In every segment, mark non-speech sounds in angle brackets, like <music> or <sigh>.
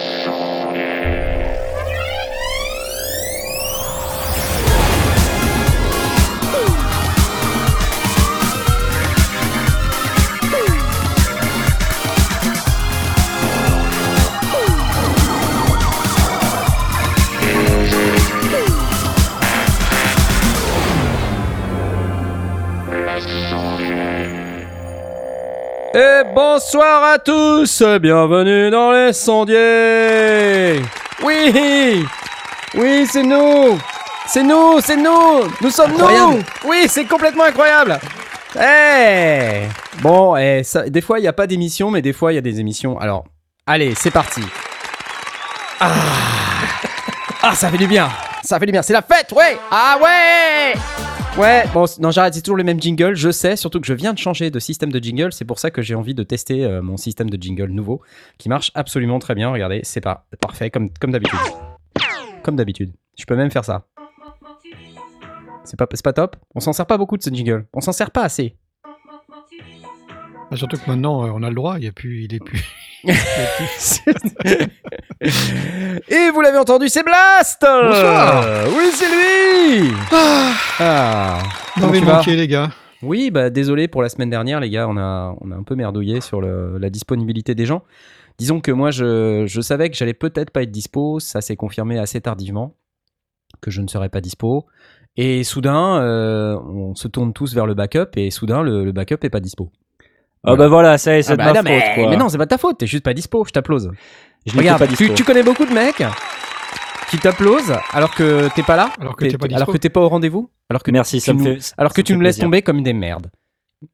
Et bonsoir à tous, bienvenue dans les sondiers. Oui, oui, c'est nous, c'est nous, c'est nous, nous sommes nous. Oui, c'est complètement incroyable. Eh, bon, eh, ça- des fois il n'y a pas d'émission, mais des fois il y a des émissions. Alors, allez, c'est parti. Ah, ah, ça fait du bien, ça fait du bien. C'est la fête, ouais. Ah ouais. Ouais, bon, non, j'arrête, c'est toujours le même jingle, je sais, surtout que je viens de changer de système de jingle, c'est pour ça que j'ai envie de tester euh, mon système de jingle nouveau, qui marche absolument très bien, regardez, c'est pas parfait, comme, comme d'habitude. Comme d'habitude. Je peux même faire ça. C'est pas, pas top On s'en sert pas beaucoup de ce jingle, on s'en sert pas assez. Ah, surtout que maintenant, euh, on a le droit, il y a plus, il est plus. <laughs> <laughs> Et vous l'avez entendu, c'est Blast Bonsoir. Oui, c'est lui Ah Vous m'avez tu vas manqué, les gars. Oui, bah désolé pour la semaine dernière, les gars, on a, on a un peu merdouillé sur le- la disponibilité des gens. Disons que moi, je, je savais que j'allais peut-être pas être dispo, ça s'est confirmé assez tardivement, que je ne serais pas dispo. Et soudain, euh, on se tourne tous vers le backup, et soudain, le, le backup est pas dispo. Ah bah voilà, ça y est, c'est Ah de bah ma non, mais, faute quoi. mais non, c'est pas ta faute, t'es juste pas dispo, je t'applause. je Regarde, pas tu, dispo. tu connais beaucoup de mecs qui t'applaudent alors que t'es pas là, Alors que t'es pas dispo. alors que t'es pas au rendez-vous, alors que Merci, ça tu me nous- fait. alors que ça tu me laisses tomber comme des merdes.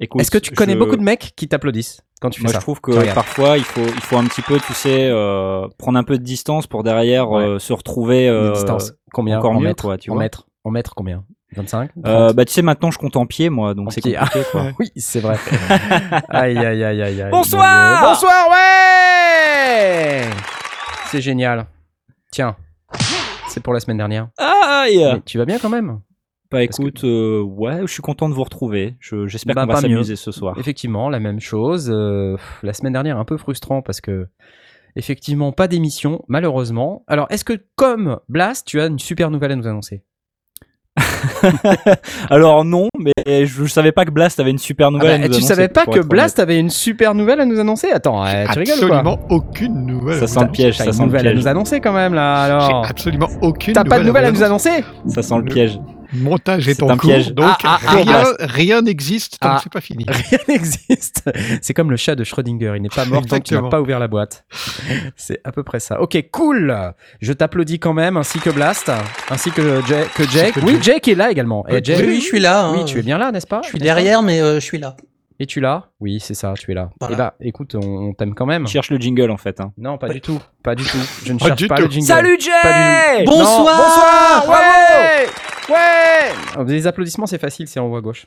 Est-ce que tu connais je- beaucoup de mecs qui t'applaudissent quand tu fais Moi, ça je trouve que Tu parfois, il faut, il faut un petit peu, tu sais, euh, prendre un peu de distance pour derrière Ouais. euh, se retrouver. Une euh, distance. Combien encore en mieux, mètres quoi, tu en vois. mètres En mètres combien 25 euh, 30? bah, tu sais, maintenant, je compte en pied, moi, donc c'est pied. compliqué, quoi. <laughs> Oui, c'est vrai. <laughs> aïe, aïe, aïe, aïe, aïe. Bonsoir. Bonsoir, ouais C'est génial. Tiens, c'est pour la semaine dernière. Aïe Mais tu vas bien quand même? Bah que- écoute, euh, ouais, je suis content de vous retrouver. Je- J'espère Bah, qu'on va s'amuser ce soir. Effectivement, la même chose. Euh, la semaine dernière, un peu frustrant parce que, effectivement, pas d'émission, malheureusement. Alors, est-ce que, comme Blast, tu as une super nouvelle à nous annoncer? <laughs> Alors non, mais je, je savais pas que Blast avait une super Ah nouvelle. bah, à nous Tu annoncer, savais pas que Blast avait une super nouvelle à nous annoncer? Attends, euh, tu rigoles quoi? Absolument aucune nouvelle. Ça à sent vous le annoncer. piège, T'as ça une sent le nouvelle à piège. nous annoncer quand même là, J'ai absolument aucune T'as pas de nouvelle à nous annoncer? Ça sent le Le- piège. Montage est, en un cours, piège. donc Ah, ah, ah, rien n'existe tant Ah. que c'est pas fini. <laughs> Rien n'existe. C'est comme le chat de Schrödinger, il n'est pas mort tant qu'il n'a pas ouvert la boîte. C'est à peu près ça. Ok, cool. Je t'applaudis quand même, ainsi que Blast, ainsi que, Ja- que Jake. Oui, Jake. Est là également. Et Oui, Jake- Oui, oui, je suis là. Oui, hein. tu es bien là, n'est-ce pas? Je suis derrière, mais euh, je suis là. Et tu là? Oui, c'est ça, tu es là. Voilà. Et bah, écoute, on, on t'aime quand même. Je cherche le jingle en fait. hein. Non, pas du tout. Pas du tout. Je ne cherche pas le jingle. Salut Jay Pas du- Bonsoir Non, bonsoir Bravo Ouais Ouais Les applaudissements, c'est facile, c'est en haut à gauche.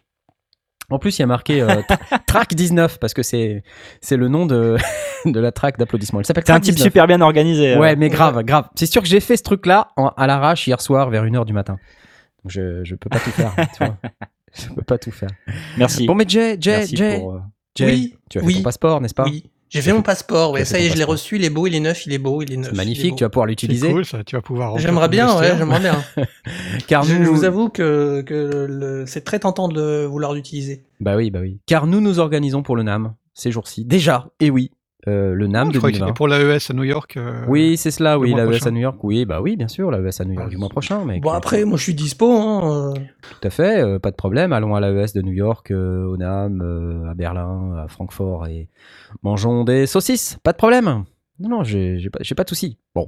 En plus, il y a marqué euh, tra- <laughs> track 19 parce que c'est c'est le nom de, <laughs> de la track d'applaudissements. Elle s'appelle T'es un type 19. super bien organisé. euh. Ouais, mais grave, grave. C'est sûr que j'ai fait ce truc-là en- à l'arrache hier soir vers 1h du matin. Donc je, je peux pas tout faire, tu vois. <laughs> Je peux pas tout faire. Merci. Bon, mais Jay, Jay, Merci Jay, pour, euh, Jay, Oui, tu as fait oui, ton passeport, n'est-ce pas Oui. J'ai fait mon passeport, ouais. Ça y est, je l'ai reçu. Il est beau, il est neuf, il est beau, il est neuf. C'est magnifique, tu vas pouvoir C'est l'utiliser. cool ça, tu vas pouvoir. J'aimerais bien, ouais, j'aimerais bien. Car je, nous, je vous avoue que, que le- c'est très tentant de le- vouloir l'utiliser. Bah oui, bah oui. Car nous nous organisons pour le NAM ces jours-ci. Déjà, et oui, euh, le NAM Non, je crois que 2020. c'était pour l'AES à New York. euh, Oui, c'est cela, oui, l'AES à. New York. Oui, bah oui, bien sûr, l'AES à New York Ah, du mois prochain. Mais Bon, après, moi, je suis dispo. Hein. euh. Tout à fait, euh, pas de problème. Allons à l'AES de New York, euh, au NAM, euh, à Berlin, à Francfort et mangeons des saucisses. Pas de problème. Non, non, j'ai pas, pas de soucis. Bon,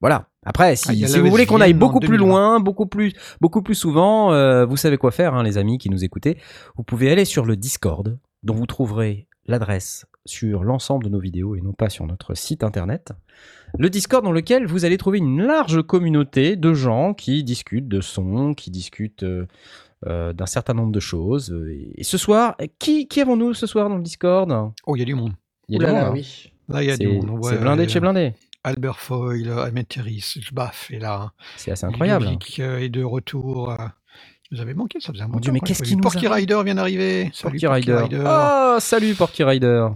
voilà. Après, si, Ah, si vous voulez qu'on aille beaucoup plus 2020. loin, beaucoup plus, beaucoup plus souvent, euh, vous savez quoi faire, hein, les amis qui nous écoutez. Vous pouvez aller sur le Discord, dont vous trouverez l'adresse sur l'ensemble de nos vidéos et non pas sur notre site internet. Le Discord dans lequel vous allez trouver une large communauté de gens qui discutent de son, qui discutent euh, euh, d'un certain nombre de choses. Et, ce soir, qui, qui avons-nous ce soir dans le Discord? Oh, il y a du monde. Il y a Ouh du là, monde, hein. oui. Là, il y a du C'est monde. c'est blindé de chez blindé. Albert Foyle, Ahmed Terris, Jbaf est là. C'est assez incroyable. Ludovic euh, est de retour. Vous avez manqué, ça faisait un moment. Dieu, mais qu'est-ce qui nous Porky Rider vient d'arriver. Salut, Porky Rider. Ah, salut Porky Rider.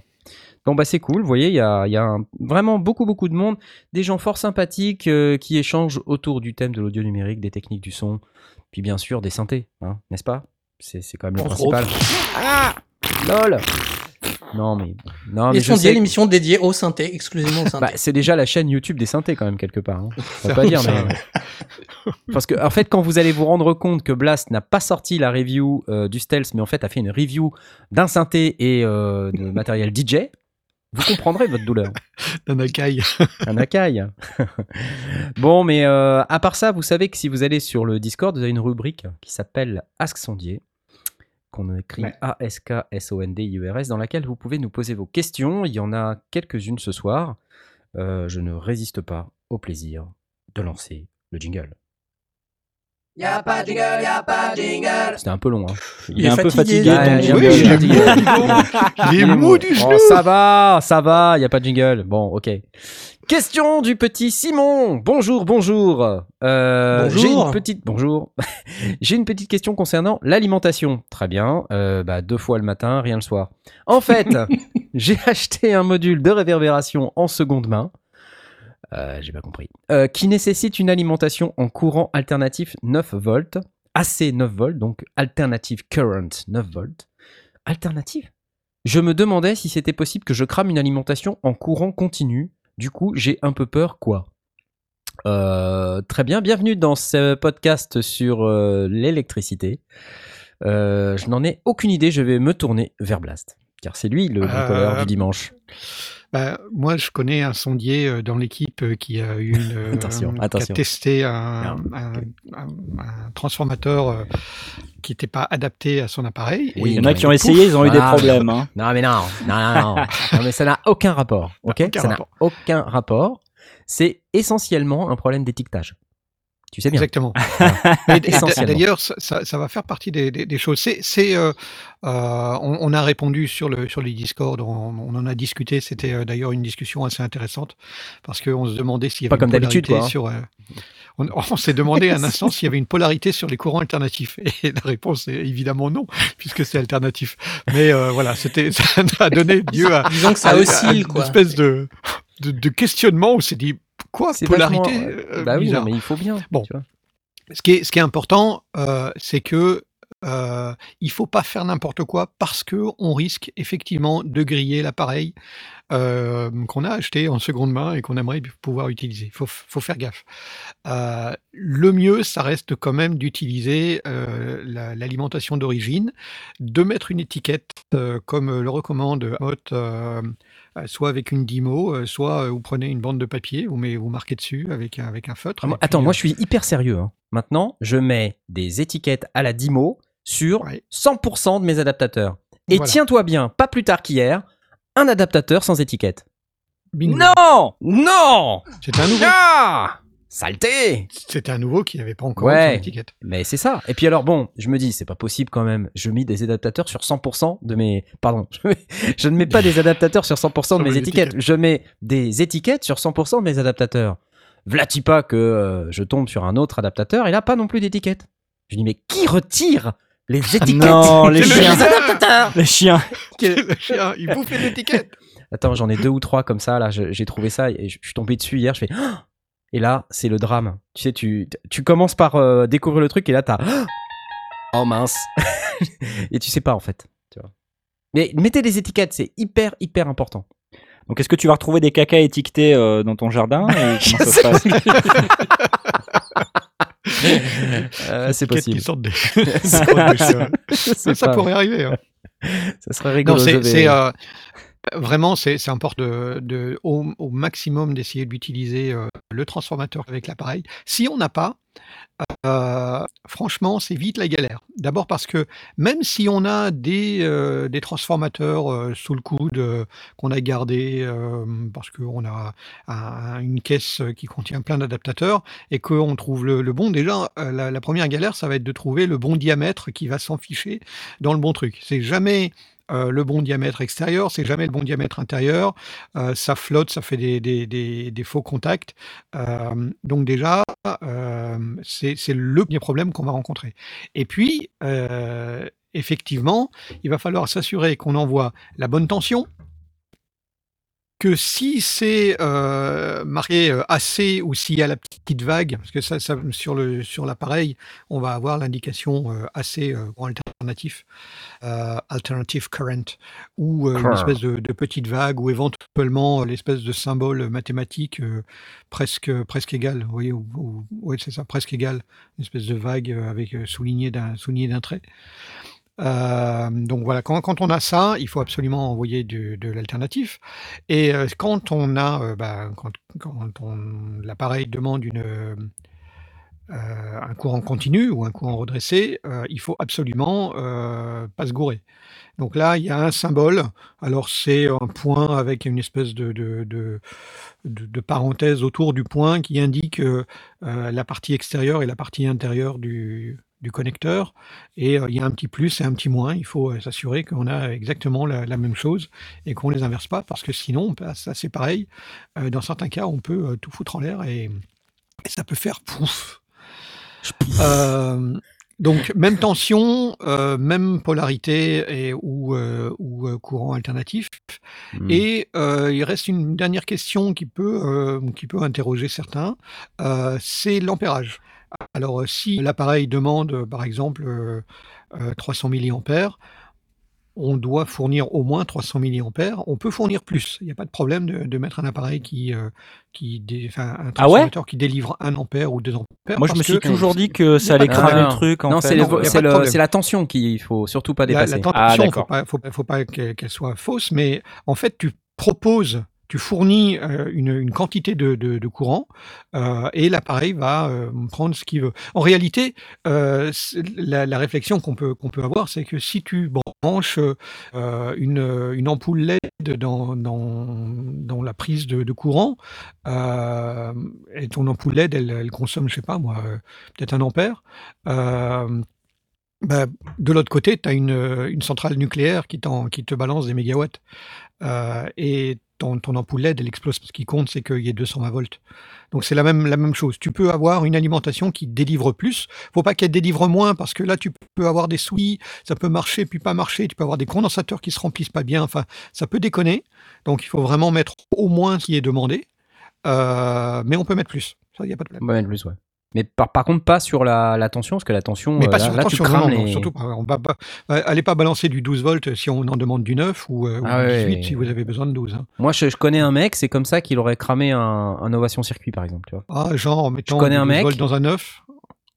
Bon bah c'est cool, vous voyez, il y a, il y a un- vraiment beaucoup beaucoup de monde, des gens fort sympathiques euh, qui échangent autour du thème de l'audio numérique, des techniques du son, puis bien sûr des synthés, hein, n'est-ce pas? C'est quand même le Entre principal. Ah Lol Non mais non mais Et je sais, l'émission dédiée au synthé, exclusivement au synthé. bah, c'est déjà la chaîne YouTube des synthés quand même quelque part. Hein. <laughs> On Ça, va pas dire mais <laughs> parce que en fait quand vous allez vous rendre compte que Blast n'a pas sorti la review euh, du Stealth mais en fait a fait une review d'un synthé et euh, de matériel DJ, vous comprendrez votre douleur. <laughs> d'un Akai. Un Akai. bon, mais euh, à part ça, vous savez que si vous allez sur le Discord, vous avez une rubrique qui s'appelle Ask Sondier, qu'on écrit Ouais. A-S-K-S-O-N-D-I-E-R-S, dans laquelle vous pouvez nous poser vos questions. Il y en a quelques-unes ce soir. Euh, je ne résiste pas au plaisir de lancer le jingle. Y'a pas de jingle, y'a pas de jingle. C'était un peu long. Hein. Il est un peu fatigué, il est jingle. un peu Oui, fatigué. <laughs> il est Il est mou du Oh, genou. ça va, ça va, il n'y a pas de jingle. Bon, ok. Question du petit Simon. Bonjour, bonjour. Euh, Bonjour. J'ai une petite bonjour. <laughs> J'ai une petite question concernant l'alimentation. Très bien. Euh, bah, deux fois le matin, rien le soir. En fait, <laughs> j'ai acheté un module de réverbération en seconde main. Euh, j'ai pas compris. Euh, qui nécessite une alimentation en courant alternatif 9 volts. AC 9 volts, donc alternative current 9 volts. Alternative? Je me demandais si c'était possible que je crame une alimentation en courant continu. Du coup, j'ai un peu peur, quoi. Euh, très bien, bienvenue dans ce podcast sur l'électricité. Je n'en ai aucune idée, je vais me tourner vers Blast. Car c'est lui le bricoleur Euh, du dimanche. Bah, moi, je connais un sondier euh, dans l'équipe euh, qui a eu une, <laughs> euh, Attention, qui a testé un, un- un- un transformateur euh, qui n'était pas adapté à son appareil. Oui, Il y en a qui ont essayé, ils ont eu des Ah, problèmes. hein. Non, mais non, non, non, non. <laughs> Non, mais ça n'a aucun rapport. Ok, Aucun ça n'a aucun rapport. C'est essentiellement un problème d'étiquetage. Tu sais bien. Exactement. <laughs> D'ailleurs, ça, va faire partie des, des- des choses. C'est, euh, euh, on, on a répondu sur le sur les Discord, on, on en a discuté. C'était euh, d'ailleurs une discussion assez intéressante parce qu'on se demandait s'il y avait Pas comme d'habitude, hein. sur. euh, on on s'est demandé un instant s'il y avait une polarité sur les courants alternatifs. Et <laughs> la réponse est évidemment non, puisque c'est alternatif. Mais euh, voilà, c'était, <laughs> ça a donné lieu à, Disons que ça à- à oscille, une quoi. espèce de, de, de questionnement où on s'est dit quoi polarité vachement- euh, Bah oui, bizarre. non, mais il faut bien. Bon. tu vois. Ce qui est, ce qui est important, euh, c'est que euh, il faut pas faire n'importe quoi parce que on risque effectivement de griller l'appareil euh, qu'on a acheté en seconde main et qu'on aimerait pouvoir utiliser. Il faut, faut faire gaffe. Euh, le mieux, ça reste quand même d'utiliser euh, la- l'alimentation d'origine, de mettre une étiquette comme le recommande euh, soit avec une Dimo, soit vous prenez une bande de papier, vous, met, vous marquez dessus avec un, avec un feutre. Ah, moi- et puis, attends, moi je suis hyper sérieux. hein. Maintenant, je mets des étiquettes à la Dimo sur Ouais. 100% de mes adaptateurs. Et Voilà. tiens-toi bien, pas plus tard qu'hier, un adaptateur sans étiquette. bingo. Non Non C'était un nouveau. Ah Saleté C'était un nouveau qui n'avait pas encore Ouais. son étiquette. Mais c'est ça. Et puis alors bon, je me dis, c'est pas possible quand même. Je mets des adaptateurs sur 100% de mes... Pardon, je, mets- <laughs> je ne mets pas des adaptateurs sur 100% de Sur mes étiquettes. Je mets des étiquettes sur 100% de mes adaptateurs. Vlati pas que euh, je tombe sur un autre adaptateur et là, pas non plus d'étiquette. Je dis, mais qui retire les <laughs> étiquettes <laughs> Non, les chiens. les chiens. Le chien, il bouffe les étiquettes. Attends, j'en ai deux ou trois comme ça. Là, j'ai trouvé ça et je suis tombé dessus hier. Je fais. <gasps> Et là, c'est le drame. Tu sais, tu, tu commences par euh, découvrir le truc et là, t'as. <gasps> Oh mince <laughs> Et tu sais pas en fait. Tu vois. Mais mettez des étiquettes, c'est hyper, hyper important. Donc, est-ce que tu vas retrouver des cacas étiquetés euh, dans ton jardin comment ça se passe? <laughs> Euh, c'est possible. Qui sortent des... Ça- ça, pourrait arriver. hein. Ça serait rigolo. Non, c'est vais- euh, vraiment c'est important au, maximum d'essayer d'utiliser euh, le transformateur avec l'appareil. Si on n'a pas, euh, franchement, c'est vite la galère. D'abord parce que même si on a des, euh, transformateurs sous le coude qu'on a gardés parce qu'on a un- une caisse qui contient plein d'adaptateurs et qu'on trouve le, bon, déjà la, la première galère, ça va être de trouver le bon diamètre qui va s'en ficher dans le bon truc. C'est jamais euh, le bon diamètre extérieur, c'est jamais le bon diamètre intérieur. Euh, ça flotte, ça fait des, faux contacts. Euh, donc déjà, c'est le premier problème qu'on va rencontrer. Et puis, effectivement, il va falloir s'assurer qu'on envoie la bonne tension, que si c'est euh, marqué euh, AC ou s'il y a la petite vague, parce que ça, ça sur le sur l'appareil, on va avoir l'indication euh, AC euh, alternatif, euh, alternative current, ou euh, une espèce de, de petite vague, ou éventuellement l'espèce de symbole mathématique euh, presque presque égal. Vous voyez, ou, ou- ouais, c'est ça, presque égal, une espèce de vague avec souligné d'un souligné d'un trait. Euh, donc voilà, quand, on a ça, il faut absolument envoyer de l'alternatif. Et euh, quand on a, euh, bah, quand, l'appareil demande un courant continu ou un courant redressé, il faut absolument pas se gourer. Donc là, il y a un symbole. Alors c'est un point avec une espèce de, parenthèse autour du point qui indique la partie extérieure et la partie intérieure du, du connecteur. Et euh, il y a un petit plus et un petit moins. Il faut euh, s'assurer qu'on a exactement la, la même chose et qu'on les inverse pas parce que sinon, bah, ça c'est pareil. Euh, dans certains cas, on peut tout foutre en l'air et, et ça peut faire pouf. Donc même tension, euh, même polarité et, ou, euh, ou courant alternatif. Hmm. Et euh, il reste une dernière question qui peut, qui peut interroger certains, c'est l'ampérage. Alors euh, si l'appareil demande euh, par exemple euh, euh, 300 milliampères, on doit fournir au moins 300 milliampères. On peut fournir plus. Il n'y a pas de problème de, de mettre un appareil qui, euh, qui dé- enfin, un Ah ouais? transformateur qui délivre 1 ampère ou 2 ampères. Moi, je me suis que- toujours dit que ça allait cramer le truc. Non, c'est la tension qu'il faut surtout pas La, dépasser. la tension, Ah, faut pas, faut, pas- faut pas qu'elle qu'elle soit fausse, mais en fait, tu proposes, tu fournis euh, une, quantité de, courant euh, et l'appareil va euh, prendre ce qu'il veut. En réalité, la, réflexion qu'on peut, avoir, c'est que si tu branches une, une ampoule LED dans, la prise de, courant, et ton ampoule LED, elle, consomme, je sais pas moi, peut-être un ampère, bah, de l'autre côté, tu as une, centrale nucléaire qui, te balance des mégawatts. Et ton, ton ampoule LED, elle explose. Ce qui compte, c'est qu'il y ait 220 volts. Donc c'est la même, la même chose. Tu peux avoir une alimentation qui délivre plus. faut pas qu'elle délivre moins parce que là, tu peux avoir des souris, ça peut marcher puis pas marcher. Tu peux avoir des condensateurs qui se remplissent pas bien. Enfin, ça peut déconner. Donc il faut vraiment mettre au moins ce qui est demandé. Euh, mais on peut mettre plus. Ça, il n'y a pas de problème. Ouais, plus, ouais. Mais par, par contre, pas sur la, la tension, parce que la tension, Mais euh, pas là, sur là, tu tension, crames non, les... surtout pas. On va pas- euh, allez pas balancer du 12 volts si on en demande du 9 ou, euh, Ah du ouais. 18 si vous avez besoin de 12. hein. Moi, je, je connais un mec, c'est comme ça qu'il aurait cramé un, un Ovation Circuit, par exemple. Tu vois. Ah, genre en mettant connais du un 12 mec volts dans un 9.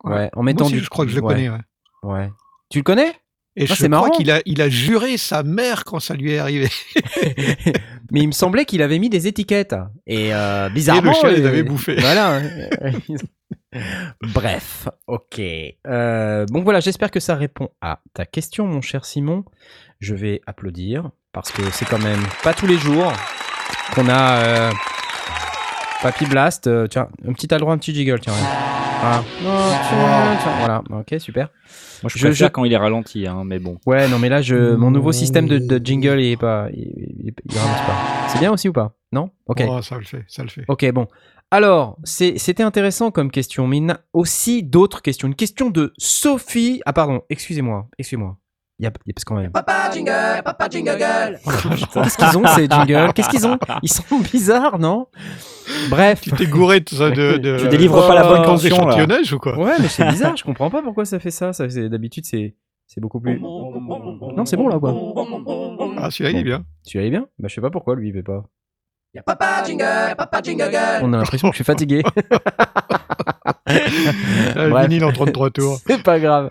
Ouais, en Moi mettant aussi, du. je crois que je le connais. ouais. Ouais. Tu le connais? Et Ah, je crois qu'il a, il a juré sa mère quand ça lui est arrivé. <laughs> <laughs> Mais il me semblait qu'il avait mis des étiquettes. Et euh, bizarrement. chien les euh, avait bouffées. Voilà. <laughs> Bref, ok. Euh, bon voilà, j'espère que ça répond à ta question, mon cher Simon. Je vais applaudir parce que c'est quand même pas tous les jours qu'on a euh, Papy Blast. euh, tiens, un petit t'as le droit un petit jiggle, tiens. regarde. Voilà. Oh, tiens, tiens, voilà, ok, super. Moi, je préfère je- quand il est ralenti, hein, mais bon. Ouais, non, mais là, je, mon nouveau système de, de jingle, il est pas, il, il- il ramasse pas. C'est bien aussi ou pas? Non? Ok. Oh, ça le fait, ça le fait. Ok, bon. Alors, c'était intéressant comme question, mais il y en a aussi d'autres questions. Une question de Sophie. Ah, pardon, excusez-moi, excusez-moi. Il y a, il y a- parce qu'on Papa jingle, papa jingle. Qu'est-ce qu'ils ont ces jingles Qu'est-ce qu'ils ont? Ils sont bizarres, non? Bref. Tu t'es gouré de ça de, de Tu délivres pas la bonne vacances tension, là. ou quoi? Ouais, mais c'est bizarre. Je comprends pas pourquoi ça fait ça. ça c'est- D'habitude, c'est c'est beaucoup plus. Non, c'est bon là, quoi. Ah, celui-là, il est bien. Tu allais bien Bah, je sais pas pourquoi lui il fait pas. Papa jingle, papa jingle. On a l'impression que je suis fatigué. <laughs> <laughs> Ah, Bref. vinyle en 33 tours. <laughs> C'est pas grave.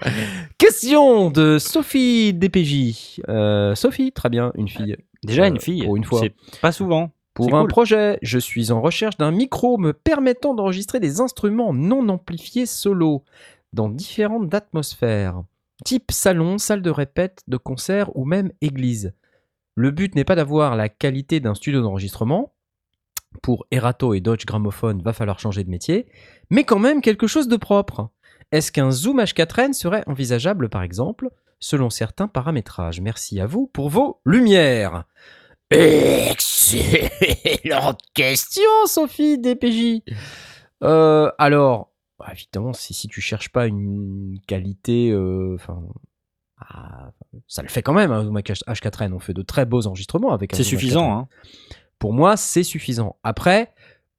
Question de Sophie DPJ. Euh, Sophie, très bien, une fille. Déjà, Euh, une fille. Pour une fois. C'est pas souvent. Pour c'est un cool. projet, je suis en recherche d'un micro me permettant d'enregistrer des instruments non amplifiés solo dans différentes atmosphères, type salon, salle de répète, de concert ou même église. Le but n'est pas d'avoir la qualité d'un studio d'enregistrement. Pour Erato et Dodge Gramophone, va falloir changer de métier, mais quand même quelque chose de propre. Est-ce qu'un Zoom H4n serait envisageable par exemple, selon certains paramétrages? Merci à vous pour vos lumières. Excellente question, Sophie DPJ. Euh, alors, bah, évidemment, si, si tu cherches pas une qualité, euh, enfin, ah, ça le fait quand même. Hein, Zoom H4n, on fait de très beaux enregistrements avec. C'est suffisant. H4n. Hein. pour moi, c'est suffisant. Après,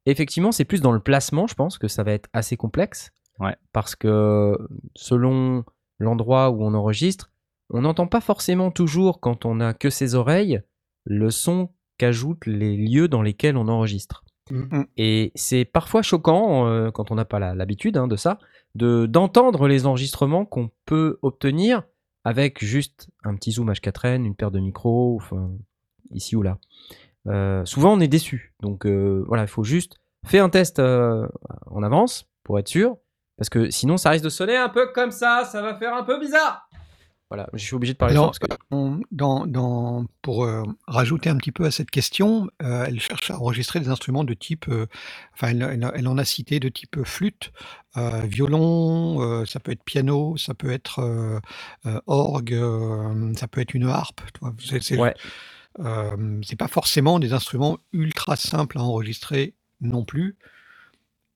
effectivement, c'est plus dans le placement, je pense, que ça va être assez complexe. Ouais. Parce que selon l'endroit où on enregistre, on n'entend pas forcément toujours, quand on n'a que ses oreilles, le son qu'ajoutent les lieux dans lesquels on enregistre. Mm. Et c'est parfois choquant, euh, quand on n'a pas l'habitude hein, de ça, de d'entendre les enregistrements qu'on peut obtenir avec juste un petit zoom H4n, une paire de micros, ici ou là. Euh, souvent, on est déçu. Donc euh, voilà, il faut juste faire un test euh, en avance pour être sûr, parce que sinon, ça risque de sonner un peu comme ça, ça va faire un peu bizarre. Voilà, je suis obligé de parler Alors, fort parce que on- dans, dans- pour euh, rajouter un petit peu à cette question, euh, elle cherche à enregistrer des instruments de type, euh, enfin, elle, elle- elle en a cité de type flûte, euh, violon, euh, ça peut être piano, ça peut être euh, euh, orgue, euh, ça peut être une harpe. C'est Ouais. euh, pas forcément des instruments ultra simples à enregistrer non plus,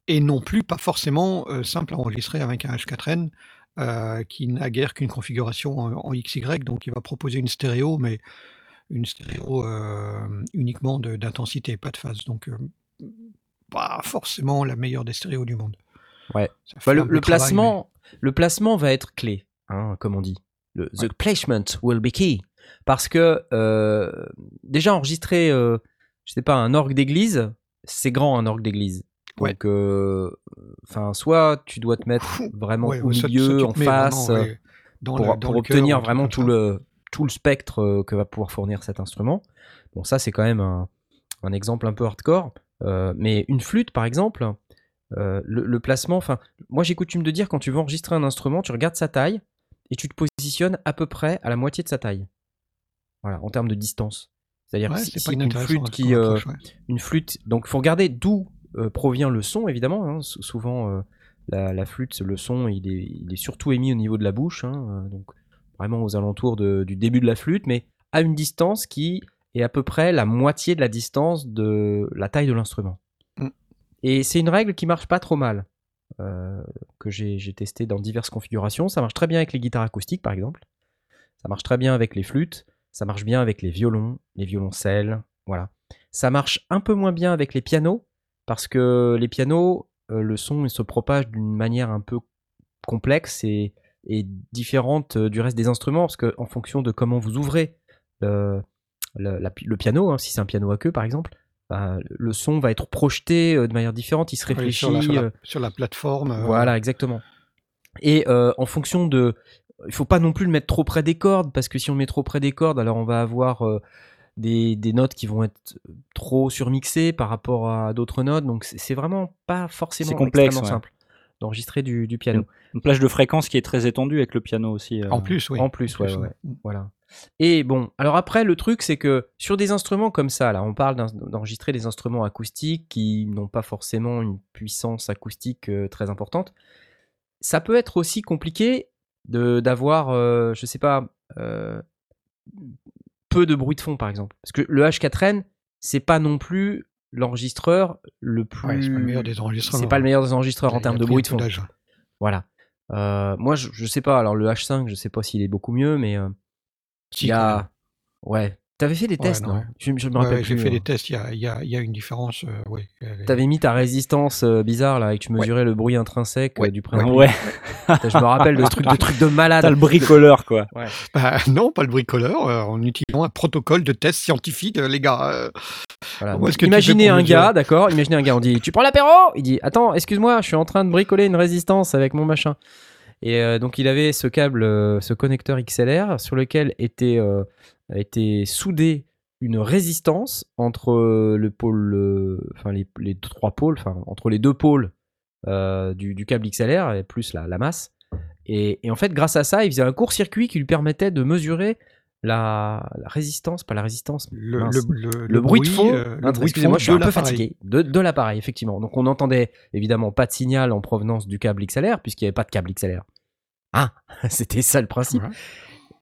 et non plus pas forcément euh, simples à enregistrer avec un H4n euh, qui n'a guère qu'une configuration en, en XY, donc il va proposer une stéréo, mais une stéréo euh, uniquement d'intensité, pas de phase. Donc, euh, pas forcément la meilleure des stéréos du monde. Ouais. Bah, le, travail, placement, le placement va être clé, hein, comme on dit. Le, the placement will be key. Parce que déjà enregistrer, je sais pas, un orgue d'église, c'est grand un orgue d'église. Ouais. Donc, euh, enfin, soit tu dois te mettre vraiment Ouais, au milieu, en face, vraiment, euh, ouais, dans pour, le- dans pour le cœur, obtenir vraiment tout le, tout le spectre euh, que va pouvoir fournir cet instrument. Bon, ça, c'est quand même un, un exemple un peu hardcore. Euh, mais une flûte, par exemple, euh, le, le placement, enfin, moi j'ai coutume de dire quand tu veux enregistrer un instrument, tu regardes sa taille et tu te positionnes à peu près à la moitié de sa taille. Voilà, en termes de distance. C'est-à-dire Ouais, que si, c'est si pas une flûte qui, euh, ouais. une flûte. Donc, il faut regarder d'où provient le son, évidemment. hein. Sou- Souvent, euh, la, la flûte, le son, il est, il est surtout émis au niveau de la bouche. hein, euh, donc, vraiment aux alentours de- du début de la flûte, mais à une distance qui est à peu près la moitié de la distance de la taille de l'instrument. Mm. Et c'est une règle qui marche pas trop mal. euh, que j'ai j'ai testé dans diverses configurations. Ça marche très bien avec les guitares acoustiques, par exemple. Ça marche très bien avec les flûtes. Ça marche bien avec les violons, les violoncelles. Voilà. Ça marche un peu moins bien avec les pianos, parce que les pianos, euh, le son il se propage d'une manière un peu complexe et, et différente euh, du reste des instruments, parce que en fonction de comment vous ouvrez le, le, la pi- le piano, hein, si c'est un piano à queue par exemple, bah, le son va être projeté euh, de manière différente, il se réfléchit. sur, la, sur la- euh, sur la plateforme. euh, voilà, exactement. Et euh, en fonction de. Il faut pas non plus le mettre trop près des cordes, parce que si on le met trop près des cordes, alors on va avoir euh, des, des notes qui vont être trop surmixées par rapport à d'autres notes. Donc c'est vraiment pas forcément complexe, extrêmement ouais. simple d'enregistrer du, du piano. Une plage de fréquence qui est très étendue avec le piano aussi. euh. En plus, oui. En plus, ouais, plus, ouais, ouais. Voilà. Et bon, alors après, le truc, c'est que sur des instruments comme ça, là, on parle d'enregistrer des instruments acoustiques qui n'ont pas forcément une puissance acoustique euh, très importante. Ça peut être aussi compliqué de d'avoir, euh, je sais pas, euh, peu de bruit de fond, par exemple. Parce que le H4n, c'est pas non plus l'enregistreur le plus. Ouais, c'est pas le meilleur des enregistreurs. C'est pas le meilleur des enregistreurs en termes de bruit de fond. Voilà. Euh, moi, je, je sais pas. Alors, le H5, je sais pas s'il est beaucoup mieux, mais euh, il y a. Ouais. T'avais fait des Ouais, tests, non, je, je me rappelle ouais, plus. J'ai fait hein. des tests, il y a, il y a- il y a une différence. euh, oui, mis ta résistance euh, bizarre là et que tu mesurais le bruit intrinsèque euh, du préampli. ouais. Je me rappelle de ce truc de <laughs> truc de malade. t'as le bricoleur quoi. Bah, non, pas le bricoleur, euh, en utilisant un protocole de test scientifique, euh, les gars. euh, Voilà. Tu Imaginez un gars, d'accord Imaginez un gars, on dit Tu prends l'apéro? Il dit Attends, excuse-moi, je suis en train de bricoler une résistance avec mon machin. Et euh, donc il avait ce câble, euh, ce connecteur XLR sur lequel était, euh, était soudé une résistance entre le pôle, enfin les, trois pôles, enfin entre les deux pôles du, câble XLR et plus la, la masse. Et, et en fait, grâce à ça, il faisait un court-circuit qui lui permettait de mesurer la, la résistance, pas la résistance, le, mince. le- le- le, bruit de fond. euh, hein, Excusez-moi, je suis un peu fatigué. De, de l'appareil, effectivement. Donc on n'entendait évidemment pas de signal en provenance du câble XLR, puisqu'il n'y avait pas de câble XLR. Ah, <laughs> c'était ça le principe.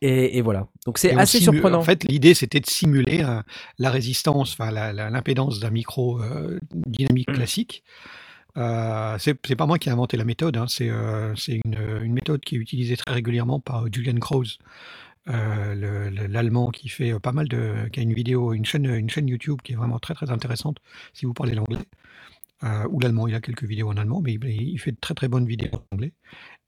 Et, et voilà. Donc c'est assez surprenant. En fait, l'idée, c'était de simuler euh, la résistance, enfin l'impédance d'un micro euh, dynamique Mm. classique. Euh, c'est pas moi qui ai inventé la méthode, hein, c'est c'est une, une méthode qui est utilisée très régulièrement par Julian Krause, euh, le- le- l'allemand qui fait euh, pas mal de, qui a une vidéo, une chaîne, une chaîne YouTube qui est vraiment très très intéressante si vous parlez l'anglais euh, ou l'allemand. Il a quelques vidéos en allemand, mais il, fait de très très bonnes vidéos en anglais.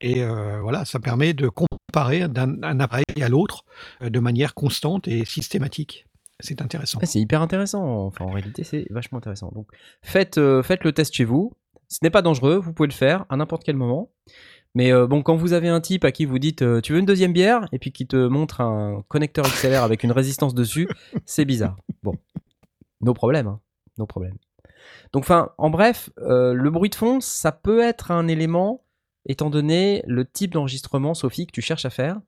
Et voilà, ça permet de comparer d'un un appareil à l'autre de manière constante et systématique. C'est intéressant. Ouais, c'est hyper intéressant. Enfin, en réalité, c'est vachement intéressant. Donc, faites, faites le test chez vous. Ce n'est pas dangereux. Vous pouvez le faire à n'importe quel moment. Mais euh, bon, quand vous avez un type à qui vous dites euh, tu veux une deuxième bière? Et puis qui te montre un connecteur XLR avec une résistance dessus, <laughs> c'est bizarre. Bon, nos problèmes, hein. nos problèmes. Donc, enfin, en bref, euh, le bruit de fond, ça peut être un élément, étant donné le type d'enregistrement, Sophie, que tu cherches à faire.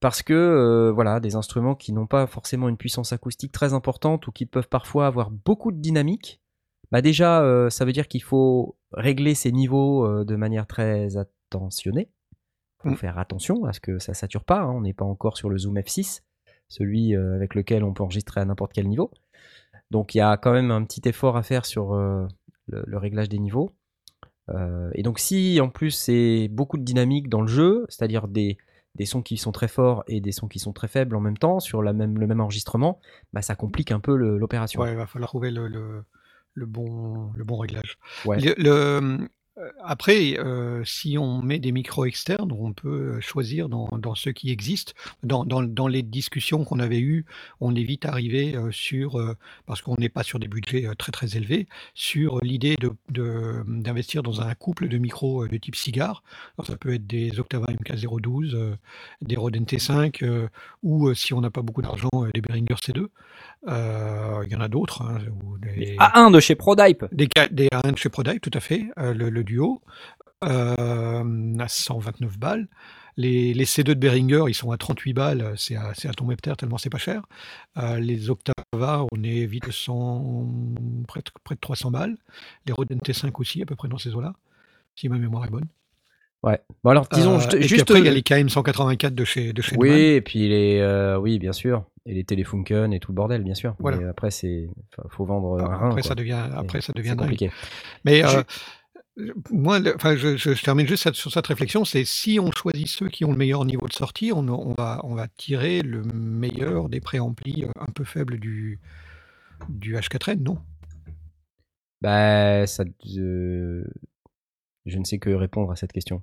Parce que, voilà, des instruments qui n'ont pas forcément une puissance acoustique très importante ou qui peuvent parfois avoir beaucoup de dynamique, bah déjà, ça veut dire qu'il faut régler ces niveaux de manière très attentionnée. Il faut Mm. faire attention à ce que ça sature pas. hein. On n'est pas encore sur le Zoom F6, celui euh, avec lequel on peut enregistrer à n'importe quel niveau. Donc il y a quand même un petit effort à faire sur euh, le, le réglage des niveaux. Euh, et donc si en plus c'est beaucoup de dynamique dans le jeu, c'est-à-dire des, des sons qui sont très forts et des sons qui sont très faibles en même temps sur la même, le même enregistrement, bah, ça complique un peu l'opération. Ouais, il va falloir trouver le, le, le bon, le bon réglage. Ouais. Le- euh, après, euh, si on met des micros externes, on peut choisir dans, dans ceux qui existent. Dans, dans, dans les discussions qu'on avait eues, on est vite arrivé euh, sur, euh, parce qu'on n'est pas sur des budgets euh, très très élevés, sur l'idée de- de- d'investir dans un couple de micros euh, de type cigare. Alors, ça peut être des Octava MK012, euh, des Rode NT5, euh, ou euh, si on n'a pas beaucoup d'argent, euh, des Behringer C2. Euh, Il y en a d'autres. hein, ou des- A1 de chez Prodype. des, des A1 de chez Prodype, tout à fait, euh, le, le duo, euh, à 129 balles. Les, les C2 de Behringer, ils sont à 38 balles, c'est à, à tomber terre tellement c'est pas cher. Euh, les Octava, on est vite 100, près, de, près de 300 balles. Les Rode NT5 aussi, à peu près dans ces eaux-là, si ma mémoire est bonne. Ouais. Bon alors disons, Euh, je te- et puis juste après, il y a les KM184 de chez, de chez Oui, Neumann. et puis les, euh, oui, bien sûr, et les téléfunken et tout le bordel, bien sûr. Voilà. Mais après, c'est, faut vendre un rein. Après, quoi. ça devient, après, ça devient compliqué. Mais Je- euh, moi, le- enfin, je, je- je termine juste sur cette réflexion, c'est si on choisit ceux qui ont le meilleur niveau de sortie, on, on va, on va tirer le meilleur des préamplis euh, un peu faibles du, du H4N, non? Bah, ça, euh, je ne sais que répondre à cette question.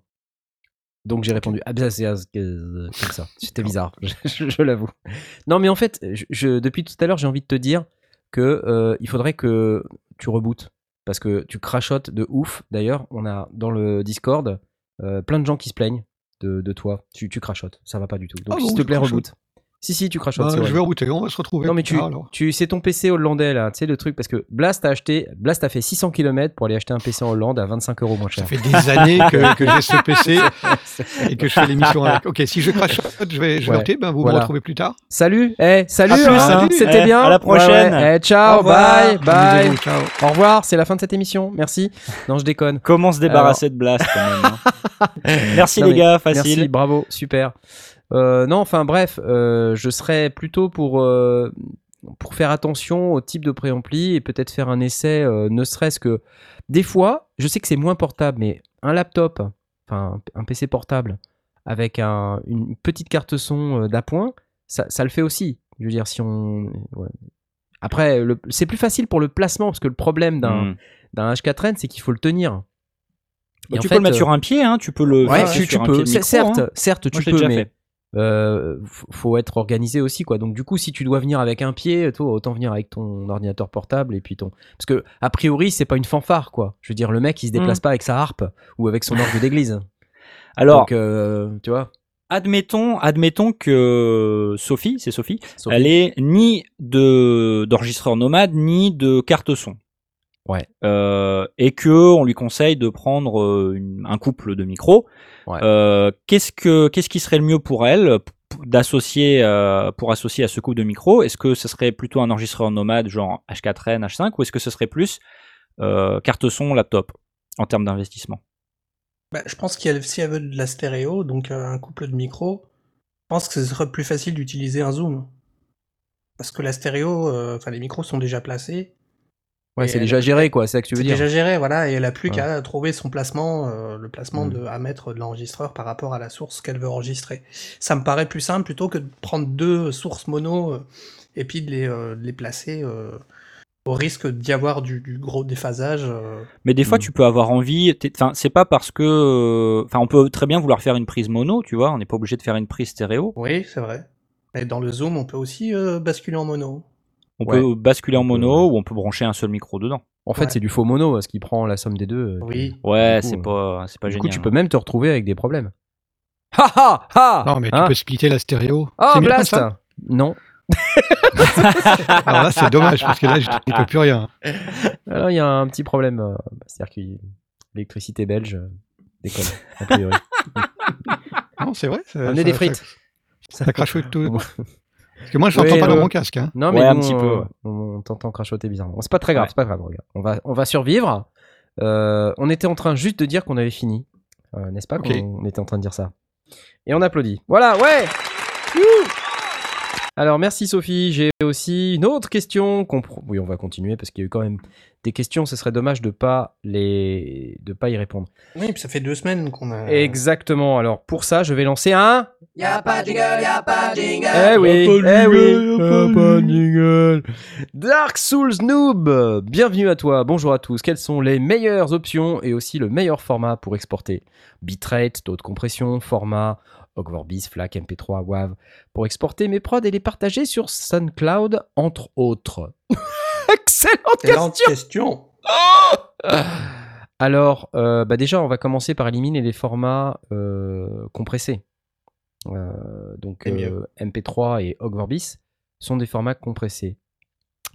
Donc j'ai répondu. Ah, bah, c'est comme ça. C'était <laughs> bizarre, <laughs> je, je l'avoue. Non, mais en fait, je- depuis tout à l'heure, j'ai envie de te dire que euh, il faudrait que tu rebootes parce que tu crachotes de ouf. D'ailleurs, on a dans le Discord euh, plein de gens qui se plaignent de, de toi. Tu, tu crachotes, ça va pas du tout. Donc Ah s'il bon, te plaît, reboot. Si si, tu crachotes. Bah, c'est Je vais rebooter, on va se retrouver. Non mais tu, tu c'est ton PC hollandais là, tu sais le truc parce que Blast a acheté, Blast a fait 600 km pour aller acheter un PC en Hollande à 25 euros moins Ça cher. fait des années que, <laughs> que j'ai ce PC et que je fais l'émission avec. Ok, si je crachote, je vais, je vais Ouais, opter, ben vous voilà. me retrouvez plus tard. Salut, eh, salut, hein, c'était Eh, bien. à la prochaine. Ouais, ouais. Eh, ciao, Au revoir. bye, bye. Ciao. Au revoir, c'est la fin de cette émission. Merci. Non, je déconne. Comment se débarrasser de Blast quand même. hein. <laughs> Merci Non, les gars, facile. Merci, bravo, super. Euh, non, enfin bref, euh, je serais plutôt pour, euh, pour faire attention au type de préampli et peut-être faire un essai, euh, ne serait-ce que des fois, je sais que c'est moins portable, mais un laptop, enfin un PC portable avec un- une petite carte son d'appoint, ça, ça le fait aussi. Je veux dire, si on. ouais. Après, le- c'est plus facile pour le placement parce que le problème d'un d'un H4n, c'est qu'il faut le tenir. Bah, en tu fait, peux le mettre euh, sur un pied, hein, tu peux le Ouais, fixer tu, tu sur un peux. pied micro, certes, hein. certes, tu peux, mais fait. Euh, faut être organisé aussi, quoi. Donc du coup, si tu dois venir avec un pied, toi, autant venir avec ton ordinateur portable et puis ton. Parce que a priori, c'est pas une fanfare, quoi. Je veux dire, le mec, il se déplace Mm. pas avec sa harpe ou avec son orgue d'église. <laughs> Alors, Donc, euh, tu vois. admettons, admettons que Sophie, c'est Sophie, Sophie. elle est ni de d'enregistreur nomade ni de carte son. Ouais. Euh, et que on lui conseille de prendre euh, une- un couple de micros. Ouais. Euh, qu'est-ce que qu'est-ce qui serait le mieux pour elle d'associer euh, pour associer à ce couple de micros Est-ce que ce serait plutôt un enregistreur nomade genre H4n, H5 ou est-ce que ce serait plus euh, carte son, laptop en termes d'investissement? Bah, je pense qu'elle si elle veut de la stéréo, donc euh, un couple de micros, je pense que ce serait plus facile d'utiliser un zoom. Parce que la stéréo, euh, enfin les micros sont déjà placés. Ouais, c'est déjà géré, quoi. C'est ça que tu veux C'est dire. déjà géré, voilà, et elle a plus Ouais. qu'à trouver son placement, euh, le placement Mm. de, à mettre de l'enregistreur par rapport à la source qu'elle veut enregistrer. Ça me paraît plus simple plutôt que de prendre deux sources mono euh, et puis de les, euh, de les placer euh, au risque d'y avoir du, du gros déphasage. euh. Mais des fois, Mm. tu peux avoir envie. Enfin, c'est pas parce que. Enfin, on peut très bien vouloir faire une prise mono, tu vois. On n'est pas obligé de faire une prise stéréo. Oui, c'est vrai. Et dans le zoom, on peut aussi euh, basculer en mono. On Ouais. peut basculer en mono ou on peut brancher un seul micro dedans. En fait, Ouais. c'est du faux mono, ce qui prend la somme des deux. euh, Oui. Ouais, c'est euh, pas, c'est pas Du génial. coup, tu peux hein. même te retrouver avec des problèmes. Ha ha ha Non, mais tu Hein? peux splitter la stéréo. Oh, Blast ça Non. Alors <laughs> là, c'est dommage parce que là, je ne peux plus rien. Alors, il y a un petit problème. euh, C'est-à-dire que l'électricité belge euh, déconne, a priori. <laughs> Non, c'est vrai. ça- Amenez ça- des frites. Ça, ça crachote tout. <laughs> Parce que moi, je l'entends Oui, pas le- dans mon casque. Hein. Non, mais Ouais, un petit peu, on-. On, on t'entend crachoter bizarrement. C'est pas très grave, Ouais. c'est pas grave, regarde. On va, on va survivre. Euh, on était en train juste de dire qu'on avait fini. Euh, N'est-ce pas Ok. qu'on était en train de dire ça? Et on applaudit. Voilà, ouais Alors, merci Sophie. J'ai aussi une autre question. qu'on Oui, on va continuer parce qu'il y a eu quand même des questions. Ce serait dommage de pas les, de pas y répondre. Oui, puis ça fait deux semaines qu'on a. Exactement. Alors, pour ça, je vais lancer un. Y'a pas de jingle, y'a pas de jingle. Eh oui, pas de eh oui, jingle, y a pas de pas de jingle. Dark Souls Noob, bienvenue à toi, bonjour à tous. Quelles sont les meilleures options et aussi le meilleur format pour exporter Bitrate, taux de compression, format, Ogvorbis, FLAC, MP3, WAV, pour exporter mes prods et les partager sur SoundCloud, entre autres. <laughs> Excellente Excellente question question. Alors, euh, bah déjà, on va commencer par éliminer les formats euh, compressés. Euh, donc, C'est mieux. euh, MP3 et Ogvorbis sont des formats compressés.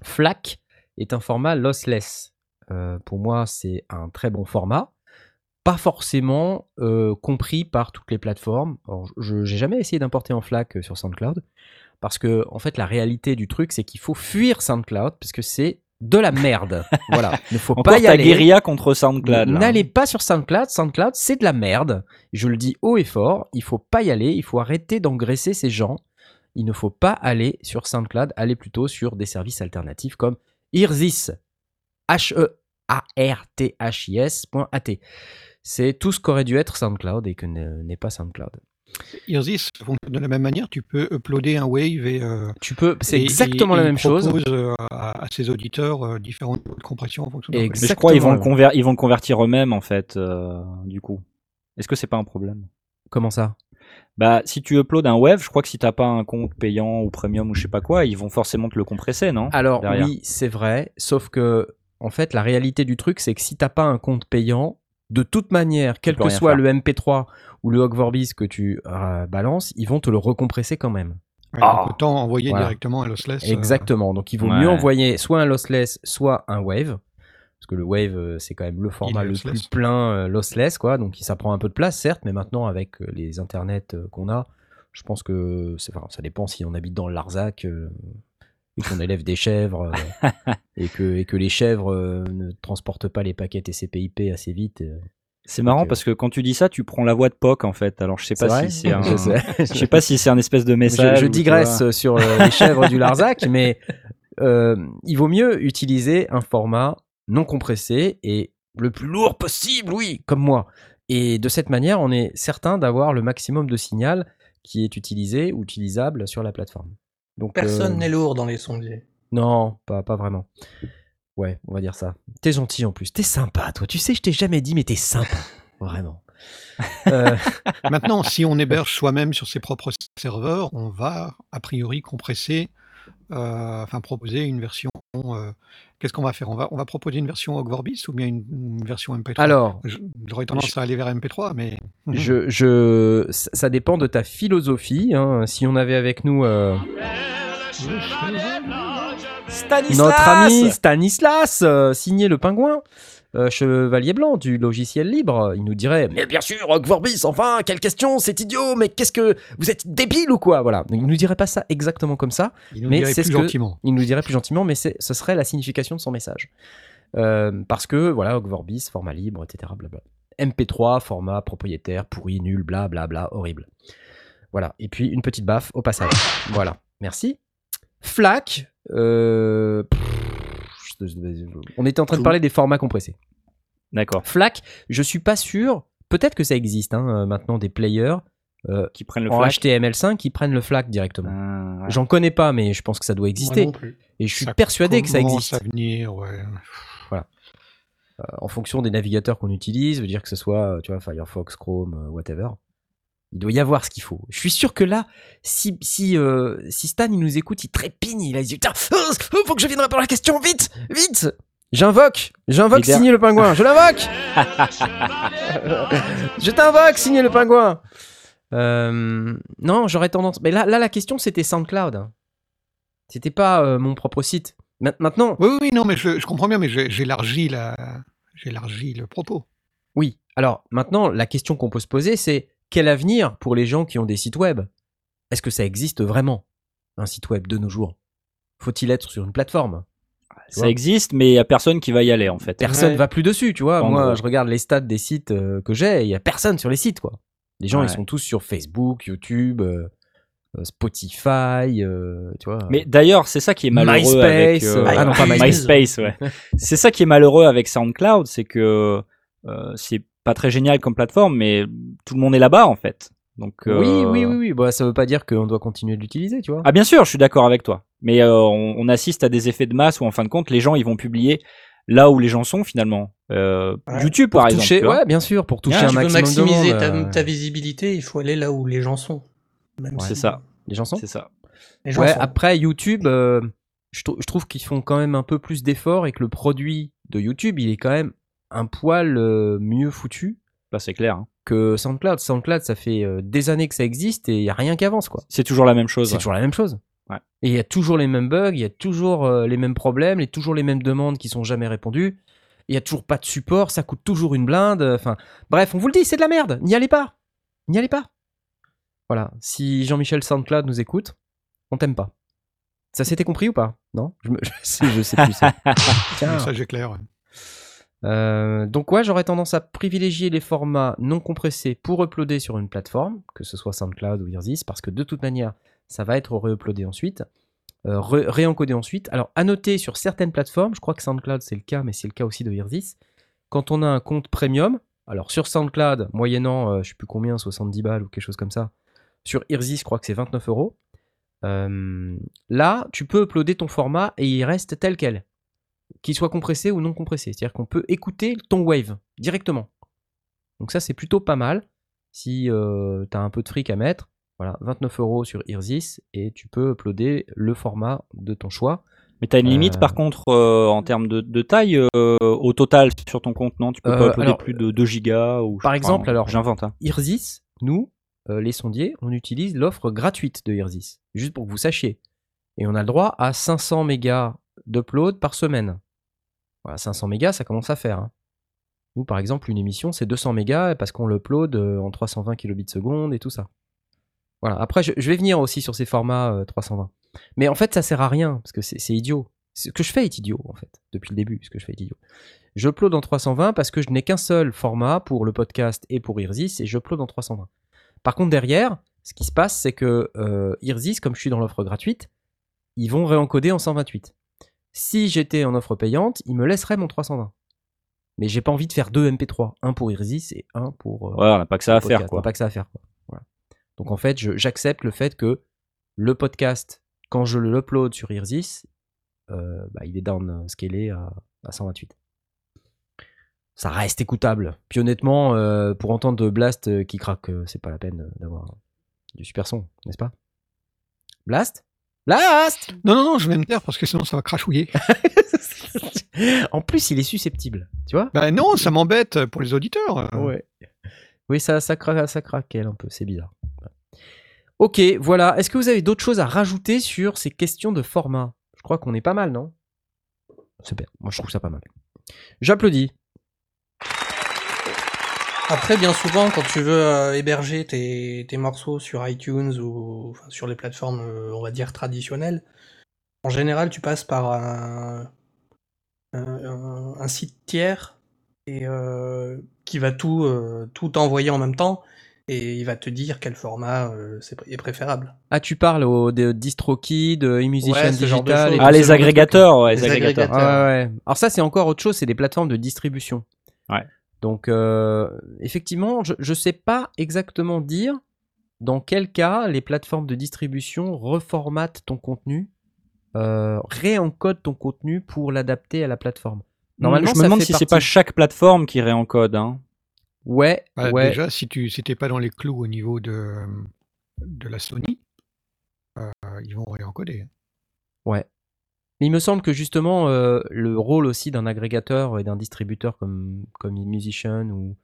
FLAC est un format lossless. Euh, pour moi, c'est un très bon format. Pas forcément euh, compris par toutes les plateformes. Alors, je n'ai jamais essayé d'importer en FLAC sur SoundCloud. Parce que, en fait, la réalité du truc, c'est qu'il faut fuir SoundCloud parce que c'est de la merde. <laughs> voilà. Il ne faut Encore pas y ta aller. guérilla contre SoundCloud. N'allez pas sur SoundCloud. SoundCloud, c'est de la merde. Je le dis haut et fort. Il faut pas y aller. Il faut arrêter d'engraisser ces gens. Il ne faut pas aller sur SoundCloud. Allez plutôt sur des services alternatifs comme. E H-E-A-R-T-H-I-S.at. C'est tout ce qu'aurait dû être SoundCloud et que ne- n'est pas SoundCloud. Irzis fonctionne de la même manière. Tu peux uploader un wave et. euh, Tu peux, c'est exactement et- la même chose. propose, euh, à, à ses auditeurs euh, différentes niveaux de compression en fonction de. Mais je crois qu'ils vont, le conver- ils vont le convertir eux-mêmes, en fait, euh, du coup. Est-ce que c'est pas un problème? Comment ça? Bah, si tu uploads un web, je crois que si t'as pas un compte payant ou premium ou je sais pas quoi, ils vont forcément te le compresser, non? Alors derrière. oui, c'est vrai, sauf que en fait la réalité du truc c'est que si t'as pas un compte payant, de toute manière, quel que soit faire. le MP3 ou le Ogvorbis que tu euh, balances, ils vont te le recompresser quand même. Ouais, Ah. donc autant envoyer Voilà. directement un lossless. euh, Exactement. Donc il vaut Ouais. mieux envoyer soit un lossless, soit un wave. Parce que le wave, euh, c'est quand même le format le plus plein euh, lossless, quoi. Donc ça prend un peu de place, certes, mais maintenant avec les internets qu'on a, je pense que c'est, enfin, ça dépend si on habite dans le Larzac euh, et qu'on élève des chèvres euh, <laughs> et, que, et que les chèvres euh, ne transportent pas les paquets TCP/IP assez vite. euh. C'est marrant parce que quand tu dis ça, tu prends la voix de POC, en fait. Alors, je sais pas si c'est <laughs> un... Je sais. <laughs> Je sais pas si c'est un espèce de message. je digresse sur les chèvres du Larzac, mais euh, il vaut mieux utiliser un format non compressé et le plus lourd possible, oui, comme moi. Et de cette manière, on est certain d'avoir le maximum de signal qui est utilisé ou utilisable sur la plateforme. Donc, Personne euh, n'est lourd dans les sondiers. Non, pas, pas vraiment. Ouais, on va dire ça. T'es gentil en plus. T'es sympa, toi. Tu sais, je t'ai jamais dit, mais t'es sympa. <laughs> Vraiment. <laughs> Euh, Maintenant, si on <laughs> héberge soi-même sur ses propres serveurs, on va a priori compresser, euh, enfin proposer une version. Euh, Qu'est-ce qu'on va faire? On va, on va proposer une version Ogvorbis ou bien une, une version MP3 alors, Je- J'aurais tendance à aller vers MP3, mais. <laughs> Je, je, ça ça dépend de ta philosophie. hein. Si on avait avec nous euh, notre ami Stanislas, euh, signé le pingouin, euh, chevalier blanc du logiciel libre, il nous dirait Mais bien sûr, Ogvorbis, enfin, quelle question, c'est idiot, mais qu'est-ce que. Vous êtes débile ou quoi Voilà. Il nous dirait pas ça exactement comme ça. Il nous mais dirait c'est plus ce que- gentiment. Il nous dirait plus gentiment, mais ce serait la signification de son message. Euh, parce que, voilà, Ogvorbis, format libre, etc. Blabla. MP3, format propriétaire, pourri, nul, bla bla bla, horrible. Voilà. Et puis une petite baffe au passage. Voilà. Merci. FLAC, euh, pff, je- je- on était en train de parler des formats compressés. D'accord. FLAC, je suis pas sûr. Peut-être que ça existe hein, euh, maintenant des players euh, Qui prennent le en flash. HTML5 qui prennent le FLAC directement. Ah, ouais. J'en connais pas, mais je pense que ça doit Moi exister. non plus. Et je suis Ça persuadé que ça existe. à venir, ouais. Euh, en fonction des navigateurs qu'on utilise, veut dire que ce soit, tu vois, Firefox, Chrome, euh, whatever. Il doit y avoir ce qu'il faut. Je suis sûr que là, si, si, euh, si Stan il nous écoute, il trépigne, il a dit Putain, oh, faut que je vienne répondre à la question, vite, vite J'invoque, j'invoque signer le pingouin, je l'invoque <laughs> Je t'invoque signer le pingouin Euh, Non, j'aurais tendance. Mais là, là, la question c'était SoundCloud. C'était pas euh, mon propre site. Ma- Maintenant, Oui, oui, oui, non, mais je, je comprends bien, mais j'ai- j'élargis la, j'élargis le propos. Oui. Alors maintenant, la question qu'on peut se poser, c'est quel avenir pour les gens qui ont des sites web? Est-ce que ça existe vraiment un site web de nos jours? Faut-il être sur une plateforme? Tu Ça existe, mais il y a personne qui va y aller en fait. Personne Ouais. va plus dessus, tu vois. En Moi, gros. je regarde les stats des sites euh, que j'ai, il y a personne sur les sites, quoi. Les gens, Ouais. ils sont tous sur Facebook, YouTube, euh, euh, Spotify, euh, tu vois. Mais d'ailleurs, c'est ça qui est malheureux MySpace, avec ah non, pas <laughs> MySpace, MySpace. ouais. c'est ça qui est malheureux avec SoundCloud, c'est que euh, c'est pas très génial comme plateforme, mais tout le monde est là-bas en fait. Donc Oui, euh, oui, oui, oui. Bah, ça veut pas dire qu'on doit continuer de l'utiliser, tu vois. Ah bien sûr, je suis d'accord avec toi. Mais euh, on, on assiste à des effets de masse où en fin de compte, les gens ils vont publier là où les gens sont finalement. Euh, Ouais. YouTube pour par exemple. toucher, ouais, bien sûr, pour toucher Ah, un tu veux maximum de maximiser monde, ta, ta visibilité, il faut aller là où les gens sont. C'est si- ça. Les chansons C'est ça. Les gens Ouais, sont. après YouTube, euh, je, je trouve qu'ils font quand même un peu plus d'efforts et que le produit de YouTube, il est quand même un poil euh, mieux foutu Là c'est clair. hein. que SoundCloud. SoundCloud, ça fait euh, des années que ça existe et il y a rien qui avance, quoi. C'est toujours la même chose. C'est ouais. toujours la même chose. Ouais. Et il y a toujours les mêmes bugs, il y a toujours euh, les mêmes problèmes, et toujours les mêmes demandes qui sont jamais répondues. Il y a toujours pas de support, ça coûte toujours une blinde. Enfin, bref, on vous le dit, c'est de la merde. N'y allez pas. N'y allez pas. Voilà. Si Jean-Michel SoundCloud nous écoute, on t'aime pas. Ça s'était compris ou pas? Non? Je, me- <laughs> je sais, je sais plus. ça. <laughs> Tiens. Message est clair. Euh, donc ouais, j'aurais tendance à privilégier les formats non compressés pour uploader sur une plateforme, que ce soit SoundCloud ou Irzis, parce que de toute manière, ça va être re-uploadé ensuite, euh, réencodé ensuite. Alors à noter sur certaines plateformes, je crois que SoundCloud c'est le cas, mais c'est le cas aussi de Irzis, quand on a un compte premium, alors sur SoundCloud, moyennant, euh, je sais plus combien, 70 balles ou quelque chose comme ça, sur Irzis, je crois que c'est 29 euros. Euh, Là, tu peux uploader ton format et il reste tel quel qu'il soit compressé ou non compressé. C'est-à-dire qu'on peut écouter ton wave directement. Donc ça, c'est plutôt pas mal si tu as un peu de fric à mettre. Voilà, 29 euros sur Irzis et tu peux uploader le format de ton choix. Mais t'as une limite Euh, par contre euh, en termes de, de taille euh, au total sur ton compte, non? Tu peux Euh, pas uploader alors, plus de 2 gigas ou je par pas, exemple, hein, alors- j'invente. Hein. Irzis, nous, euh, les sondiers, on utilise l'offre gratuite de Irzis, juste pour que vous sachiez. Et on a le droit à 500 mégas d'upload par semaine. Voilà, 500 mégas, ça commence à faire. hein. Nous, par exemple, une émission, c'est 200 mégas parce qu'on l'upload euh, en 320 kilobits seconde et tout ça. Voilà. Après, je, vais venir aussi sur ces formats euh, 320. Mais en fait, ça sert à rien parce que c'est c'est idiot. Ce que je fais est idiot, en fait, depuis le début. Ce que je fais est idiot. Je upload en 320 parce que je n'ai qu'un seul format pour le podcast et pour Irzis et je upload en 320. Par contre, derrière, ce qui se passe, c'est que euh, Irzis, comme je suis dans l'offre gratuite, ils vont réencoder en 128. Si j'étais en offre payante, ils me laisseraient mon 320. Mais j'ai pas envie de faire deux MP3, un pour Irzis et un pour. euh, Ouais, on n'a pas que ça à faire quoi. On Pas que ça à faire. quoi. Voilà. Donc en fait, j'accepte le fait que le podcast, quand je l'upload sur Irzis, euh, bah, il est downscalé à, à 128. Ça reste écoutable. Puis honnêtement, euh, pour entendre Blast euh, qui craque, euh, c'est pas la peine euh, d'avoir du super son, n'est-ce pas? Blast? Blast Non, non, non, je vais me taire parce que sinon ça va crachouiller. <laughs> En plus, il est susceptible, tu vois? Bah non, ça m'embête pour les auditeurs. Ouais. Oui, ça, ça, cra- ça craquelle un peu, c'est bizarre. Ok, voilà. Est-ce que vous avez d'autres choses à rajouter sur ces questions de format? Je crois qu'on est pas mal, non? Super, moi je trouve ça pas mal. J'applaudis. Après, bien souvent, quand tu veux euh, héberger tes, tes morceaux sur iTunes ou enfin, sur les plateformes, euh, on va dire, traditionnelles, en général, tu passes par un, un- site tiers et, euh, qui va tout, euh, tout envoyer en même temps. et il va te dire quel format euh, c'est est préférable. Ah, tu parles au de DistroKid, de eMusician Ouais, Digital. et Ah, les agrégateurs, ouais, les Les agrégateurs. ouais. Alors ça, c'est encore autre chose, c'est des plateformes de distribution. Ouais. Donc, euh, effectivement, je ne sais pas exactement dire dans quel cas les plateformes de distribution reformatent ton contenu, euh, réencodent ton contenu pour l'adapter à la plateforme. Normalement, je me ça demande fait si c'est pas partie- chaque plateforme qui réencode. Hein. Ouais, Bah, ouais. Déjà, si tu n'étais pas dans les clous au niveau de, de la Sony, euh, ils vont réencoder. Ouais. Mais il me semble que justement, euh, le rôle aussi d'un agrégateur et d'un distributeur comme, comme Musician ou,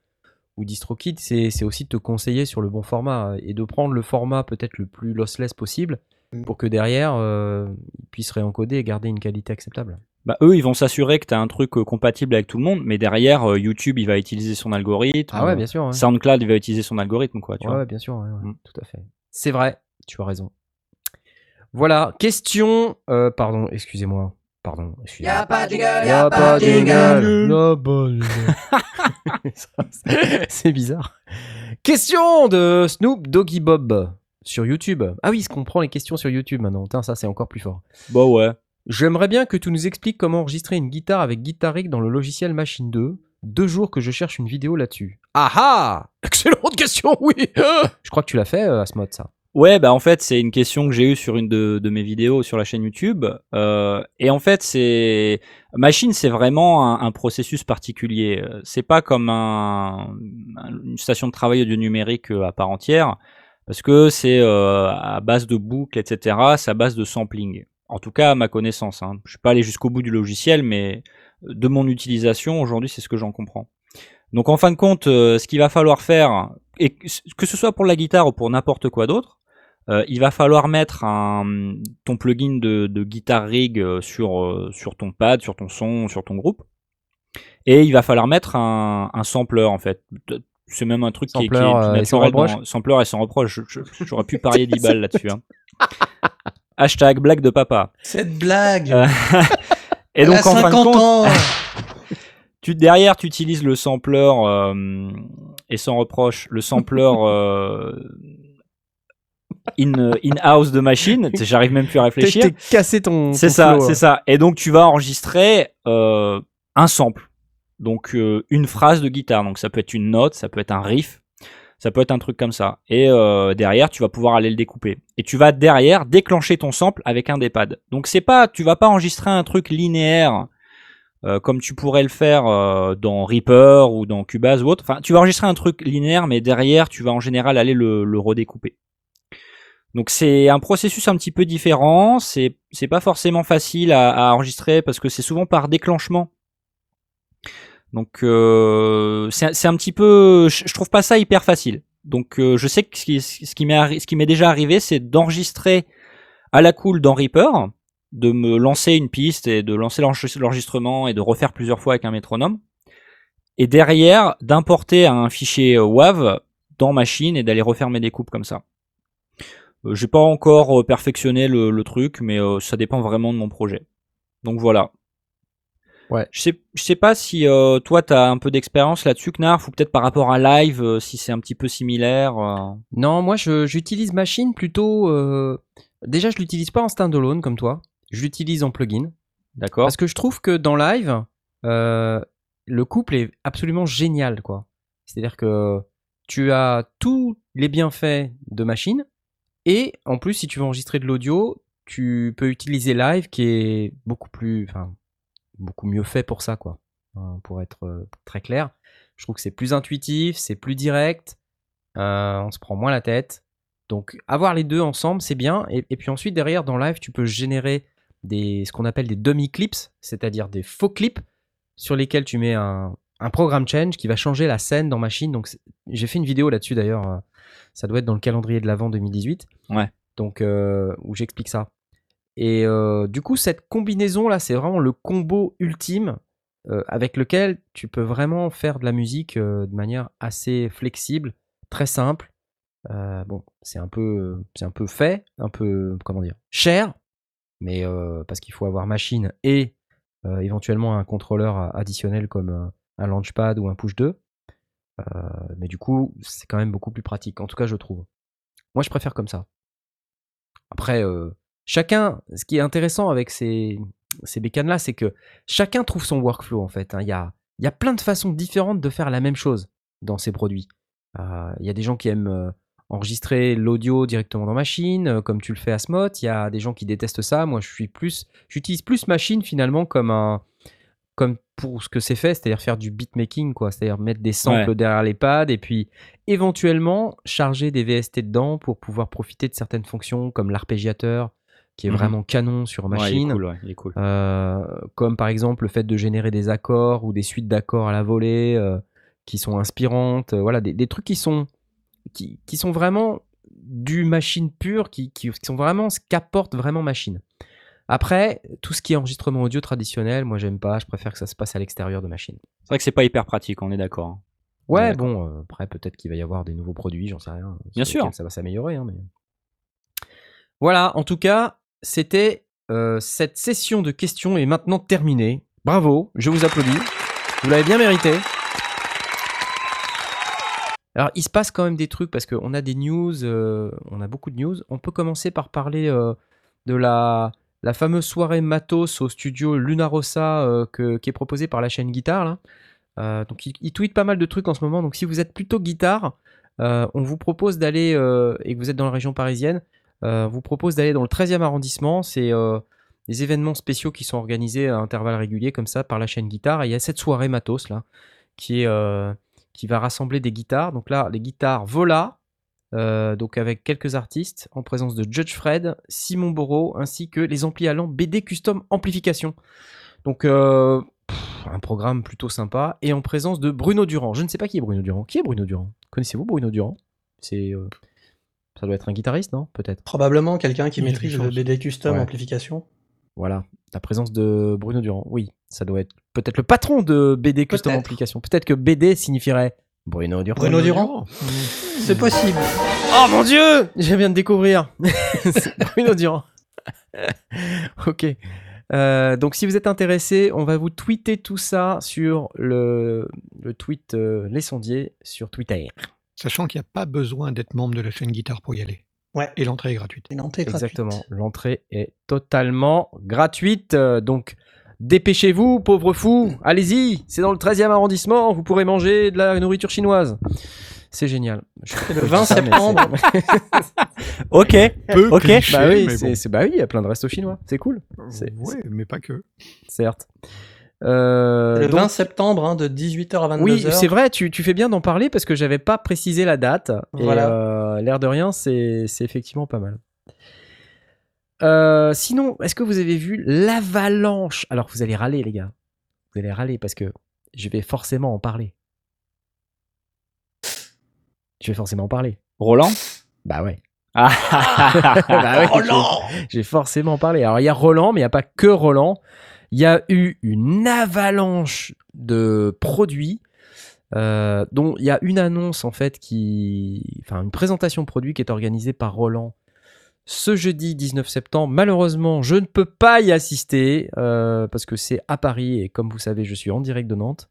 ou DistroKid, c'est c'est aussi de te conseiller sur le bon format et de prendre le format peut-être le plus lossless possible Mm. pour que derrière, euh, ils puissent réencoder et garder une qualité acceptable. Bah, eux, ils vont s'assurer que tu as un truc euh, compatible avec tout le monde, mais derrière, euh, YouTube, il va utiliser son algorithme. Ah ouais, bien sûr. ouais. SoundCloud, il va utiliser son algorithme, quoi. Tu Ouais, vois. ouais, bien sûr, ouais, ouais, Mm. tout à fait. C'est vrai, tu as raison. Voilà, question. euh, pardon, excusez-moi. Pardon, excusez-moi. Y'a pas de jingle, y'a pas de jingle. Y'a pas de jingle. Ça, c'est- bizarre. Question de Snoop Doggy Bob sur YouTube. Ah oui, ce qu'on prend les questions sur YouTube maintenant. Putain, ça c'est encore plus fort. Bah ouais. J'aimerais bien que tu nous expliques comment enregistrer une guitare avec Guitar Rig dans le logiciel Machine 2. Deux jours que je cherche une vidéo là-dessus. Ah ah <laughs> Excellente question, oui <laughs> Je crois que tu l'as fait, euh, Asmod, ça. Ouais, bah en fait, c'est une question que j'ai eue sur une de, mes vidéos sur la chaîne YouTube. Euh, et en fait, c'est Machine, c'est vraiment un, processus particulier. Euh, C'est pas comme un- une station de travail audio numérique euh, à part entière, parce que c'est euh, à base de boucles, etc. C'est à base de sampling. En tout cas, à ma connaissance. Hein. Je suis pas allé jusqu'au bout du logiciel, mais de mon utilisation aujourd'hui, c'est ce que j'en comprends. Donc en fin de compte, euh, ce qu'il va falloir faire, et que ce soit pour la guitare ou pour n'importe quoi d'autre, euh, il va falloir mettre un, ton plugin de, de Guitar Rig euh, sur, euh, sur ton pad, sur ton son, sur ton groupe. Et il va falloir mettre un, un sampler en fait. C'est même un truc qui est, qui est euh, et sans dans- reproche? Sampler et sans reproche. J'aurais pu <laughs> parier 10 balles là-dessus. hein. Hashtag blague de papa. Cette blague <laughs> et Elle donc a en fin de 50 compte, ans <laughs> tu, derrière, tu utilises le sampler euh, et sans reproche, le sampler euh, in, in house de machine. J'arrive même plus à réfléchir. t'es cassé ton. C'est ça, c'est euh. ça. Et donc tu vas enregistrer euh, un sample, donc euh, une phrase de guitare. Donc ça peut être une note, ça peut être un riff, ça peut être un truc comme ça. Et euh, derrière, tu vas pouvoir aller le découper. Et tu vas derrière déclencher ton sample avec un des pads. Donc c'est pas, tu vas pas enregistrer un truc linéaire. Euh, comme tu pourrais le faire euh, dans Reaper ou dans Cubase ou autre. Enfin, tu vas enregistrer un truc linéaire, mais derrière, tu vas en général aller le, redécouper. Donc c'est un processus un petit peu différent. C'est pas forcément facile à, à enregistrer parce que c'est souvent par déclenchement. Donc euh, c'est un petit peu. Je, trouve pas ça hyper facile. Donc euh, je sais que ce qui, ce qui m'est déjà arrivé, c'est d'enregistrer à la cool dans Reaper, de me lancer une piste et de lancer l'enregistre- l'enregistrement et de refaire plusieurs fois avec un métronome. Et derrière, d'importer un fichier euh, WAV dans Machine et d'aller refaire mes découpes comme ça. Euh, J'ai pas encore euh, perfectionné le, le truc, mais euh, ça dépend vraiment de mon projet. Donc voilà. Ouais. Je sais, je sais pas si euh, toi t'as un peu d'expérience là-dessus, Knarf, ou peut-être par rapport à live, si c'est un petit peu similaire. Non, moi j'utilise Machine plutôt. euh, Déjà, je l'utilise pas en standalone comme toi. Je l'utilise en plugin. D'accord? Parce que je trouve que dans live, euh, le couple est absolument génial, quoi. C'est-à-dire que tu as tous les bienfaits de machine, et en plus, si tu veux enregistrer de l'audio, tu peux utiliser live, qui est beaucoup plus, enfin, beaucoup mieux fait pour ça, quoi. Hein, Pour être euh, très clair, je trouve que c'est plus intuitif, c'est plus direct, euh, on se prend moins la tête. Donc, avoir les deux ensemble, c'est bien. Et, et puis ensuite, derrière, dans live, tu peux générer des, ce qu'on appelle des dummy clips, c'est-à-dire des faux clips sur lesquels tu mets un, un programme change qui va changer la scène dans Machine. Donc, j'ai fait une vidéo là-dessus d'ailleurs. euh, Ça doit être dans le calendrier de l'avant 2018. Ouais. Donc, euh, où j'explique ça. Et euh, du coup, cette combinaison là, c'est vraiment le combo ultime euh, avec lequel tu peux vraiment faire de la musique de manière assez flexible, très simple. Bon, c'est un peu, c'est un peu fait, un peu, comment dire, cher, mais euh, parce qu'il faut avoir machine et euh, éventuellement un contrôleur additionnel comme euh, un launchpad ou un push 2. Euh, mais du coup, c'est quand même beaucoup plus pratique. En tout cas, je trouve. Moi, je préfère comme ça. Après, chacun, ce qui est intéressant avec ces, ces bécanes-là, c'est que chacun trouve son workflow en fait. hein. Il y, a, il y a plein de façons différentes de faire la même chose dans ces produits. Il y a des gens qui aiment enregistrer l'audio directement dans Machine, euh, comme tu le fais à Smot. Il y a des gens qui détestent ça. Moi, je suis plus, j'utilise plus Machine finalement comme un, comme pour ce que c'est fait, c'est-à-dire faire du beatmaking, quoi. C'est-à-dire mettre des samples Ouais. derrière les pads et puis éventuellement charger des VST dedans pour pouvoir profiter de certaines fonctions comme l'arpégiateur, qui est Mhm. vraiment canon sur Ouais, il est Machine. cool, ouais, il est cool. Euh, comme par exemple le fait de générer des accords ou des suites d'accords à la volée euh, qui sont inspirantes, euh, voilà, des, des trucs qui sont, qui, qui sont vraiment du machine pur, qui, qui, qui sont vraiment ce qu'apporte vraiment machine. Après, tout ce qui est enregistrement audio traditionnel, moi j'aime pas, je préfère que ça se passe à l'extérieur de machine. C'est vrai que c'est pas hyper pratique, on est d'accord. hein. Ouais, bon, euh, après peut-être qu'il va y avoir des nouveaux produits, j'en sais rien. Bien sûr. Ça va s'améliorer, hein, mais... Voilà, en tout cas, c'était euh, cette session de questions est maintenant terminée. Bravo, je vous applaudis. Vous l'avez bien mérité. Alors, il se passe quand même des trucs parce qu'on a des news, euh, on a beaucoup de news. On peut commencer par parler euh, de la, fameuse soirée matos au studio Lunarossa euh, qui est proposée par la chaîne Guitare. Euh, donc, il, il tweet pas mal de trucs en ce moment. Donc, si vous êtes plutôt guitare, on vous propose d'aller, et que vous êtes dans la région parisienne, on vous propose d'aller dans le 13e arrondissement. C'est des événements spéciaux qui sont organisés à intervalles réguliers comme ça par la chaîne Guitare. Et il y a cette soirée matos là qui est qui va rassembler des guitares. Donc là, les guitares Vola, euh, donc avec quelques artistes en présence de Judge Fred, Simon Borot, ainsi que les amplis allant BD Custom Amplification. Donc euh, pff, un programme plutôt sympa et en présence de Bruno Durand. Je ne sais pas qui est Bruno Durand. Qui est Bruno Durand? Connaissez-vous Bruno Durand? C'est euh, ça doit être un guitariste, non? Peut-être. Probablement quelqu'un qui Il maîtrise le. BD Custom Ouais. amplification. Voilà, la présence de Bruno Durand. Oui, ça doit être peut-être le patron de BD Custom Peut-être. Amplification. Peut-être que BD signifierait Bruno Durand. Bruno Durand C'est possible. Oh mon dieu <laughs> Je viens de découvrir. <laughs> C'est Bruno Durand. <laughs> ok. Euh, donc si vous êtes intéressé, on va vous tweeter tout ça sur le, le tweet euh, Les Sondiers sur Twitter. Sachant qu'il n'y a pas besoin d'être membre de la chaîne guitare pour y aller. Ouais. Et l'entrée est gratuite. Exactement. L'entrée est totalement gratuite. euh, Donc dépêchez-vous, pauvres fous. Allez-y, c'est dans le 13e arrondissement. Vous pourrez manger de la nourriture chinoise. C'est génial. C'est le 20 septembre. Ok, <laughs> Peu ok. cliché, bah oui, bon. bah oui, il y a plein de restos chinois. C'est cool. Ouais, mais pas que. certes. Euh, Le donc- 20 septembre, hein, de 18h à 22h. oui, c'est vrai, tu, tu fais bien d'en parler parce que j'avais pas précisé la date. Et Voilà. euh, l'air de rien, c'est c'est effectivement pas mal. Euh, sinon, est-ce que vous avez vu l'avalanche? Alors, vous allez râler, les gars. Vous allez râler parce que je vais forcément en parler. Je vais forcément en parler. Roland? Bah ouais. <laughs> Ah, Bah ouais, je- non J'ai forcément parlé. Alors, il y a Roland, mais il n'y a pas que Roland. Il y a eu une avalanche de produits, euh, dont il y a une annonce, en fait, qui. Enfin, une présentation produit qui est organisée par Roland ce jeudi 19 septembre. Malheureusement, je ne peux pas y assister euh, parce que c'est à Paris et comme vous savez, je suis en direct de Nantes.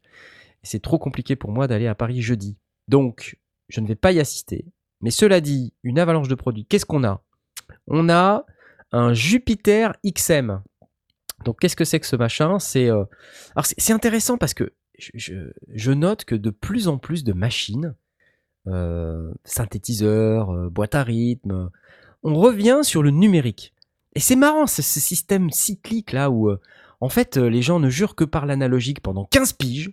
C'est trop compliqué pour moi d'aller à Paris jeudi. Donc, je ne vais pas y assister. Mais cela dit, une avalanche de produits, qu'est-ce qu'on a? On a un Jupiter XM. Donc, qu'est-ce que c'est que ce machin? C'est euh, alors c'est intéressant parce que je, note que de plus en plus de machines, euh, synthétiseurs, euh, boîtes à rythme, on revient sur le numérique. Et c'est marrant, ce, système cyclique là où, en fait, les gens ne jurent que par l'analogique pendant 15 piges.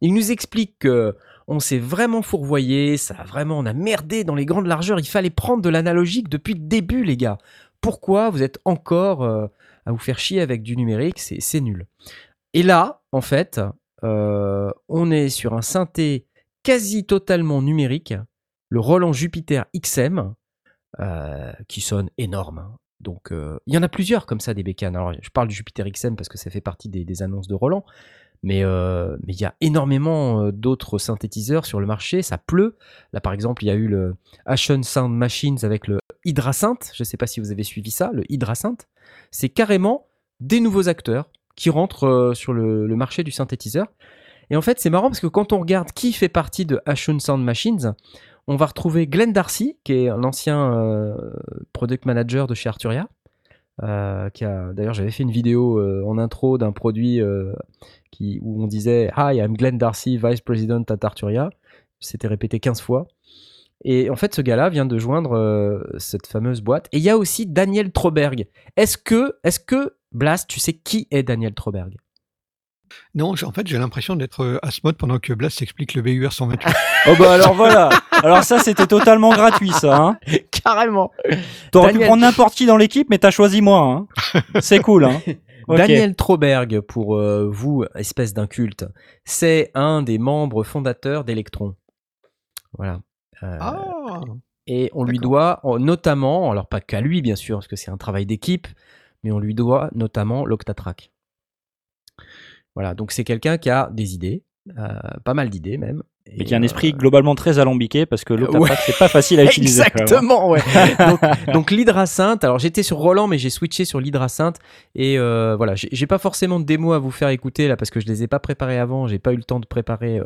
Ils nous expliquent que on s'est vraiment fourvoyé, ça a vraiment, on a merdé dans les grandes largeurs. Il fallait prendre de l'analogique depuis le début, les gars. Pourquoi vous êtes encore à vous faire chier avec du numérique C'est nul. Et là, en fait, euh, on est sur un synthé quasi totalement numérique, le Roland Jupiter XM, euh, qui sonne énorme. hein. Donc, euh, il y en a plusieurs comme ça des bécanes. Alors, je parle du Jupiter XM parce que ça fait partie des, annonces de Roland. Mais il y a énormément d'autres synthétiseurs sur le marché. Ça pleut. Là, par exemple, il y a eu le Ashen Sound Machines avec le Hydrasynth. Je ne sais pas si vous avez suivi ça, le Hydrasynth. C'est carrément des nouveaux acteurs qui rentrent euh, sur le, marché du synthétiseur. Et en fait, c'est marrant parce que quand on regarde qui fait partie de Ashun Sound Machines, on va retrouver Glenn Darcy, qui est un ancien euh, product manager de chez Arturia. euh, qui a d'ailleurs j'avais fait une vidéo en intro d'un produit où on disait Hi, I'm Glenn Darcy, Vice President at Arturia. C'était répété 15 fois. Et en fait, ce gars-là vient de joindre euh, cette fameuse boîte. Et il y a aussi Daniel Troberg. Est-ce que, est-ce que, Blast, tu sais qui est Daniel Troberg? Non, en fait, j'ai l'impression d'être euh, Asmod pendant que Blast explique le BUR 128. <laughs> Oh bah alors voilà. Alors ça c'était totalement gratuit ça. Hein. <laughs> Carrément T'aurais pu Daniel- prendre n'importe qui dans l'équipe, mais t'as choisi moi. Hein. <laughs> C'est cool. Hein. Daniel Troberg, pour euh, vous, espèce d'inculte, c'est un des membres fondateurs d'Electron. Voilà. Euh, Ah Et on lui doit notamment, alors pas qu'à lui bien sûr, parce que c'est un travail d'équipe, mais on lui doit notamment l'Octatrack. Voilà, donc c'est quelqu'un qui a des idées, euh, pas mal d'idées même. Mais Et, qui a un euh, esprit globalement très alambiqué parce que Ouais. c'est pas facile à <laughs> utiliser. même. Exactement, ouais. <laughs> donc, donc l'hydracinthe, alors j'étais sur Roland, mais j'ai switché sur l'hydracinthe. Et euh, voilà, j'ai pas forcément de démo à vous faire écouter là parce que je les ai pas préparés avant, j'ai pas eu le temps de préparer euh,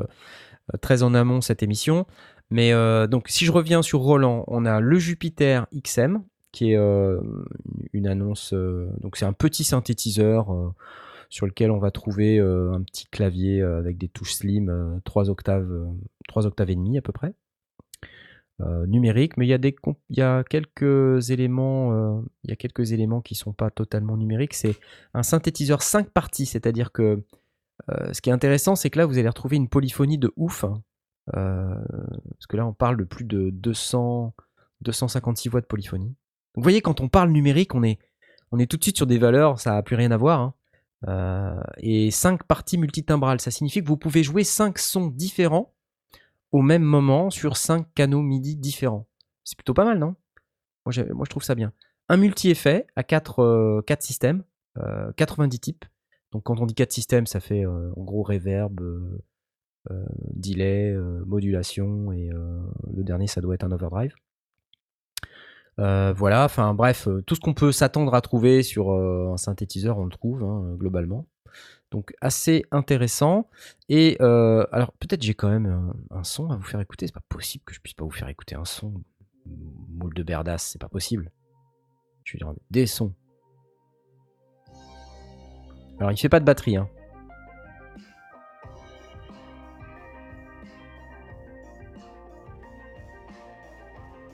euh, très en amont cette émission. Mais euh, donc si je reviens sur Roland, on a le Jupiter XM qui est euh, une annonce, euh, donc c'est un petit synthétiseur. sur lequel on va trouver un petit clavier avec des touches slim, 3 octaves, 3 octaves et demi à peu près numérique, mais il y a quelques éléments, il y a quelques éléments qui sont pas totalement numériques. C'est un synthétiseur 5 parties, c'est-à-dire que ce qui est intéressant, c'est que là vous allez retrouver une polyphonie de ouf, hein. Euh, parce que là on parle de plus de 200, 256 voix de polyphonie. Vous voyez, quand on parle numérique, on est, on est tout de suite sur des valeurs, ça a plus rien à voir. hein. Euh, et 5 parties multitimbrales, ça signifie que vous pouvez jouer 5 sons différents au même moment sur 5 canaux MIDI différents. C'est plutôt pas mal, non? Moi, moi, je trouve ça bien. Un multi-effet à 4, systèmes, euh, 90 types. Donc, quand on dit 4 systèmes, ça fait euh, en gros reverb, euh, euh, delay, euh, modulation et euh, le dernier, ça doit être un overdrive. Euh, voilà, enfin bref, euh, tout ce qu'on peut s'attendre à trouver sur euh, un synthétiseur, on le trouve hein, globalement. Donc assez intéressant. Et euh, alors peut-être j'ai quand même un, un son à vous faire écouter. C'est pas possible que je puisse pas vous faire écouter un son. Moule de Berdas, c'est pas possible. Je vais dire des sons. Alors il fait pas de batterie. Hein.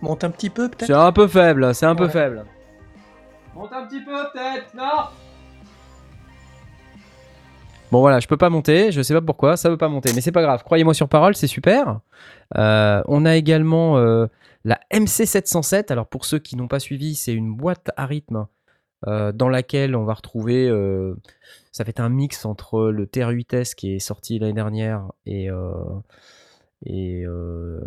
Monte un petit peu peut-être C'est un peu faible, c'est un peu faible. Monte un petit peu peut-être, non Bon voilà, je peux pas monter, je sais pas pourquoi, ça veut pas monter, mais c'est pas grave. Croyez-moi sur parole, c'est super. Euh, on a également euh, la MC707. Alors pour ceux qui n'ont pas suivi, c'est une boîte à rythme euh, dans laquelle on va retrouver. euh, ça fait un mix entre le TR-8S qui est sorti l'année dernière et euh, et, euh,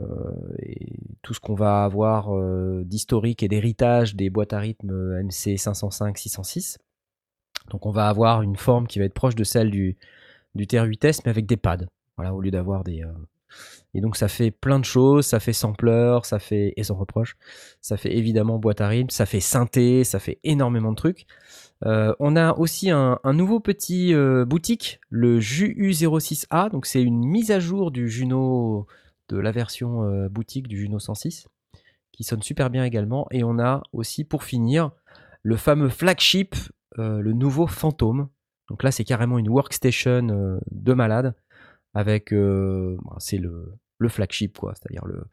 et tout ce qu'on va avoir euh, d'historique et d'héritage des boîtes à rythme MC 505, 606. Donc on va avoir une forme qui va être proche de celle du, du TR-8S, mais avec des pads, voilà, au lieu d'avoir des... euh, Et donc ça fait plein de choses, ça fait sampler, ça fait, et sans reproche, ça fait évidemment boîte à rythme, ça fait synthé, ça fait énormément de trucs. Euh, on a aussi un, nouveau petit euh, boutique, le JU06A, donc c'est une mise à jour du Juno, de la version euh, boutique du Juno 106, qui sonne super bien également. Et on a aussi, pour finir, le fameux flagship, le nouveau Phantom. Donc là, c'est carrément une workstation de malade, avec, bon, c'est le, le flagship, quoi, c'est-à-dire le,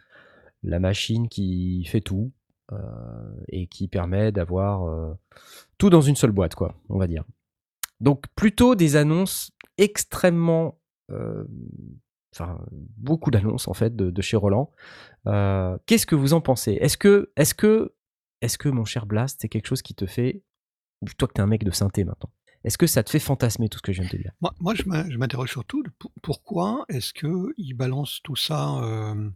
la machine qui fait tout euh, et qui permet d'avoir euh, tout dans une seule boîte, quoi, on va dire. Donc plutôt des annonces extrêmement, euh, enfin beaucoup d'annonces en fait de, de chez Roland. Qu'est-ce que vous en pensez? Est-ce que, est-ce que, est-ce que mon cher Blast, c'est quelque chose qui te fait, toi que t'es un mec de synthé maintenant, est-ce que ça te fait fantasmer tout ce que je viens de te dire? Moi, moi, je m'in- je m'interroge surtout de pourquoi est-ce qu'ils balancent tout ça euh,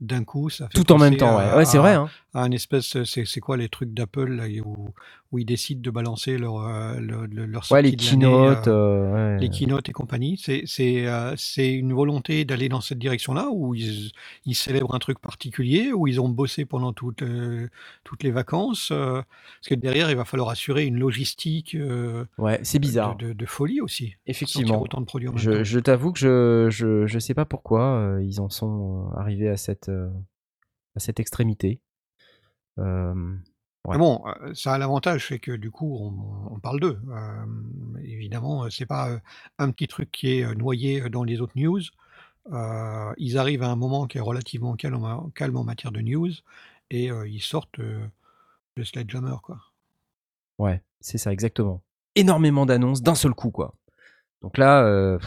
d'un coup? Ça fait Tout en même temps, à- ouais, ouais c'est vrai. Hein. à un espèce, c'est c'est quoi les trucs d'Apple là, où, où ils décident de balancer leur, euh, le- le- leur Ouais, les keynotes. euh, euh, ouais. les keynotes et compagnie. C'est c'est euh, c'est une volonté d'aller dans cette direction-là, où ils, ils célèbrent un truc particulier, où ils ont bossé pendant toutes, toutes les vacances. parce que derrière, il va falloir assurer une logistique Ouais, c'est bizarre. de, de- de folie aussi. Effectivement. autant de produits Je, je t'avoue que je, je, je sais pas pourquoi ils en sont arrivés à cette, à cette extrémité. Euh, ouais. Mais bon, ça a l'avantage, c'est que du coup, on, on parle d'eux. Évidemment, c'est pas un petit truc qui est noyé dans les autres news. Ils arrivent à un moment qui est relativement calme, en- calme en matière de news et ils sortent le Sledgehammer, quoi. Ouais, c'est ça, exactement. Énormément d'annonces d'un seul coup, quoi. Donc là,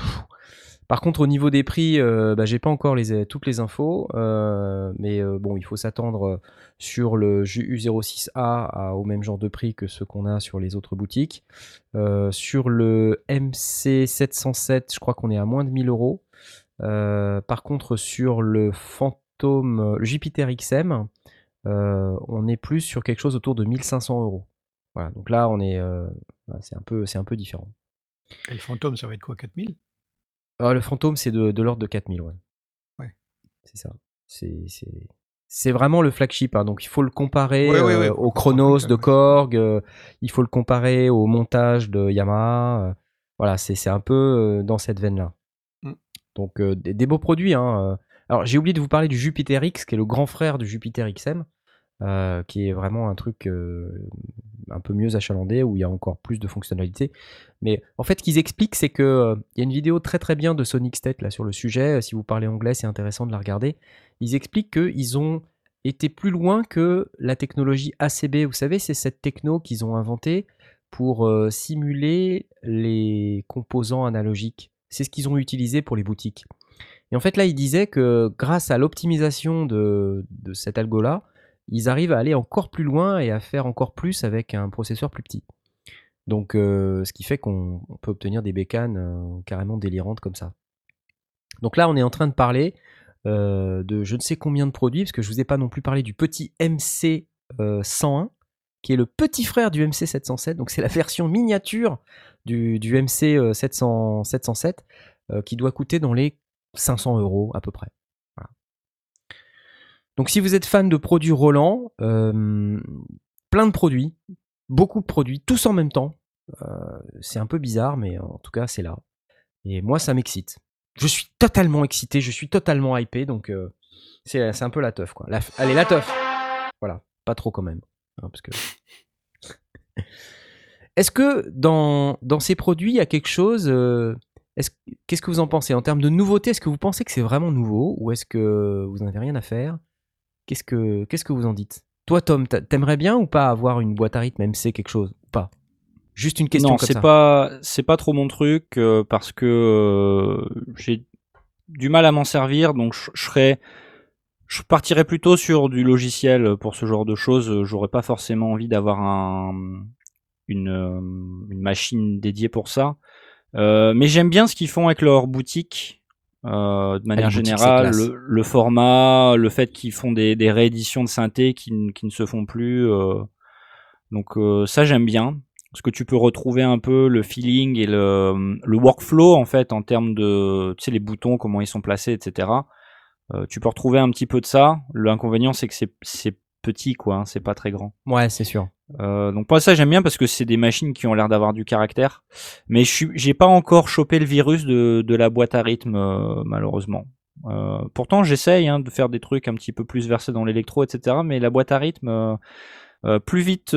par contre, au niveau des prix, euh, bah, j'ai pas encore toutes les infos, euh, mais euh, bon, il faut s'attendre euh, sur le U06A à- au même genre de prix que ce qu'on a sur les autres boutiques. Sur le MC707, je crois qu'on est à moins de 1000 euros. Par contre, sur le Phantom, Jupiter XM, on est plus sur quelque chose autour de 1500 euros. Voilà, donc là, on est, bah, c'est un peu, c'est un peu différent. Et le fantôme, ça va être quoi, 4000 Ah, le fantôme, c'est de, de l'ordre de 4000, ouais. Ouais. C'est ça. C'est, c'est, c'est vraiment le flagship, hein, donc il faut le comparer Ouais, ouais, euh, au Chronos de. Korg, euh, il faut le comparer au montage de Yamaha. euh, voilà, c'est, c'est un peu euh, dans cette veine-là. Mm. Donc euh, des, des beaux produits. Hein. Alors j'ai oublié de vous parler du Jupiter X, qui est le grand frère du Jupiter XM, euh, qui est vraiment un truc euh, un peu mieux achalandé, où il y a encore plus de fonctionnalités. Mais en fait, ce qu'ils expliquent, c'est que euh, y a une vidéo très très bien de Sonic State là sur le sujet. Si vous parlez anglais, c'est intéressant de la regarder. Ils expliquent qu'ils ont été plus loin que la technologie ACB. Vous savez, c'est cette techno qu'ils ont inventée pour simuler les composants analogiques. C'est ce qu'ils ont utilisé pour les boutiques. Et en fait, là, ils disaient que grâce à l'optimisation de, de cet algo-là, ils arrivent à aller encore plus loin et à faire encore plus avec un processeur plus petit. Donc, euh, ce qui fait qu'on on peut obtenir des bécanes euh, carrément délirantes comme ça. Donc là, on est en train de parler euh, de je ne sais combien de produits, parce que je ne vous ai pas non plus parlé du petit MC euh, 101, qui est le petit frère du MC 707. Donc c'est la <laughs> version miniature du, du MC euh, 700 707, euh, qui doit coûter dans les 500 euros à peu près. Donc si vous êtes fan de produits Roland, euh, plein de produits, beaucoup de produits, tous en même temps. Euh, c'est un peu bizarre, mais en tout cas, c'est là. Et moi, ça m'excite. Je suis totalement excité, je suis totalement hypé, donc euh, c'est un peu la teuf, quoi. Allez, la teuf Voilà, pas trop quand même. hein, parce que... <laughs> Est-ce que dans, dans ces produits, il y a quelque chose... est-ce- Qu'est-ce que vous en pensez? En termes de nouveauté, est-ce que vous pensez que c'est vraiment nouveau Ou est-ce que vous n'avez rien à faire? Qu'est-ce que Qu'est-ce que vous en dites? Toi, Tom, t'a- t'aimerais bien ou pas avoir une boîte à rythme MC quelque chose ou Pas? Juste une question non, comme c'est pas c'est pas trop mon truc euh, parce que euh, j'ai du mal à m'en servir, donc je, serais je partirais plutôt sur du logiciel pour ce genre de choses. J'aurais pas forcément envie d'avoir un une euh, une machine dédiée pour ça. Euh, mais j'aime bien ce qu'ils font avec leur boutique. Euh, de manière boutiques, c'est générale, le, le format, le fait qu'ils font des, des rééditions de synthé qui, qui ne se font plus. euh, donc euh, ça j'aime bien parce que tu peux retrouver un peu le feeling et le, le workflow en fait en termes de tu sais les boutons comment ils sont placés etc Euh, tu peux retrouver un petit peu de ça l'inconvénient c'est que c'est c'est petit quoi hein, c'est pas très grand Ouais, c'est sûr. Euh, donc moi ça j'aime bien parce que c'est des machines qui ont l'air d'avoir du caractère. Mais j'ai pas encore chopé le virus de, de la boîte à rythme euh, malheureusement. Euh, pourtant j'essaye hein, de faire des trucs un petit peu plus versés dans l'électro etc mais la boîte à rythme plus vite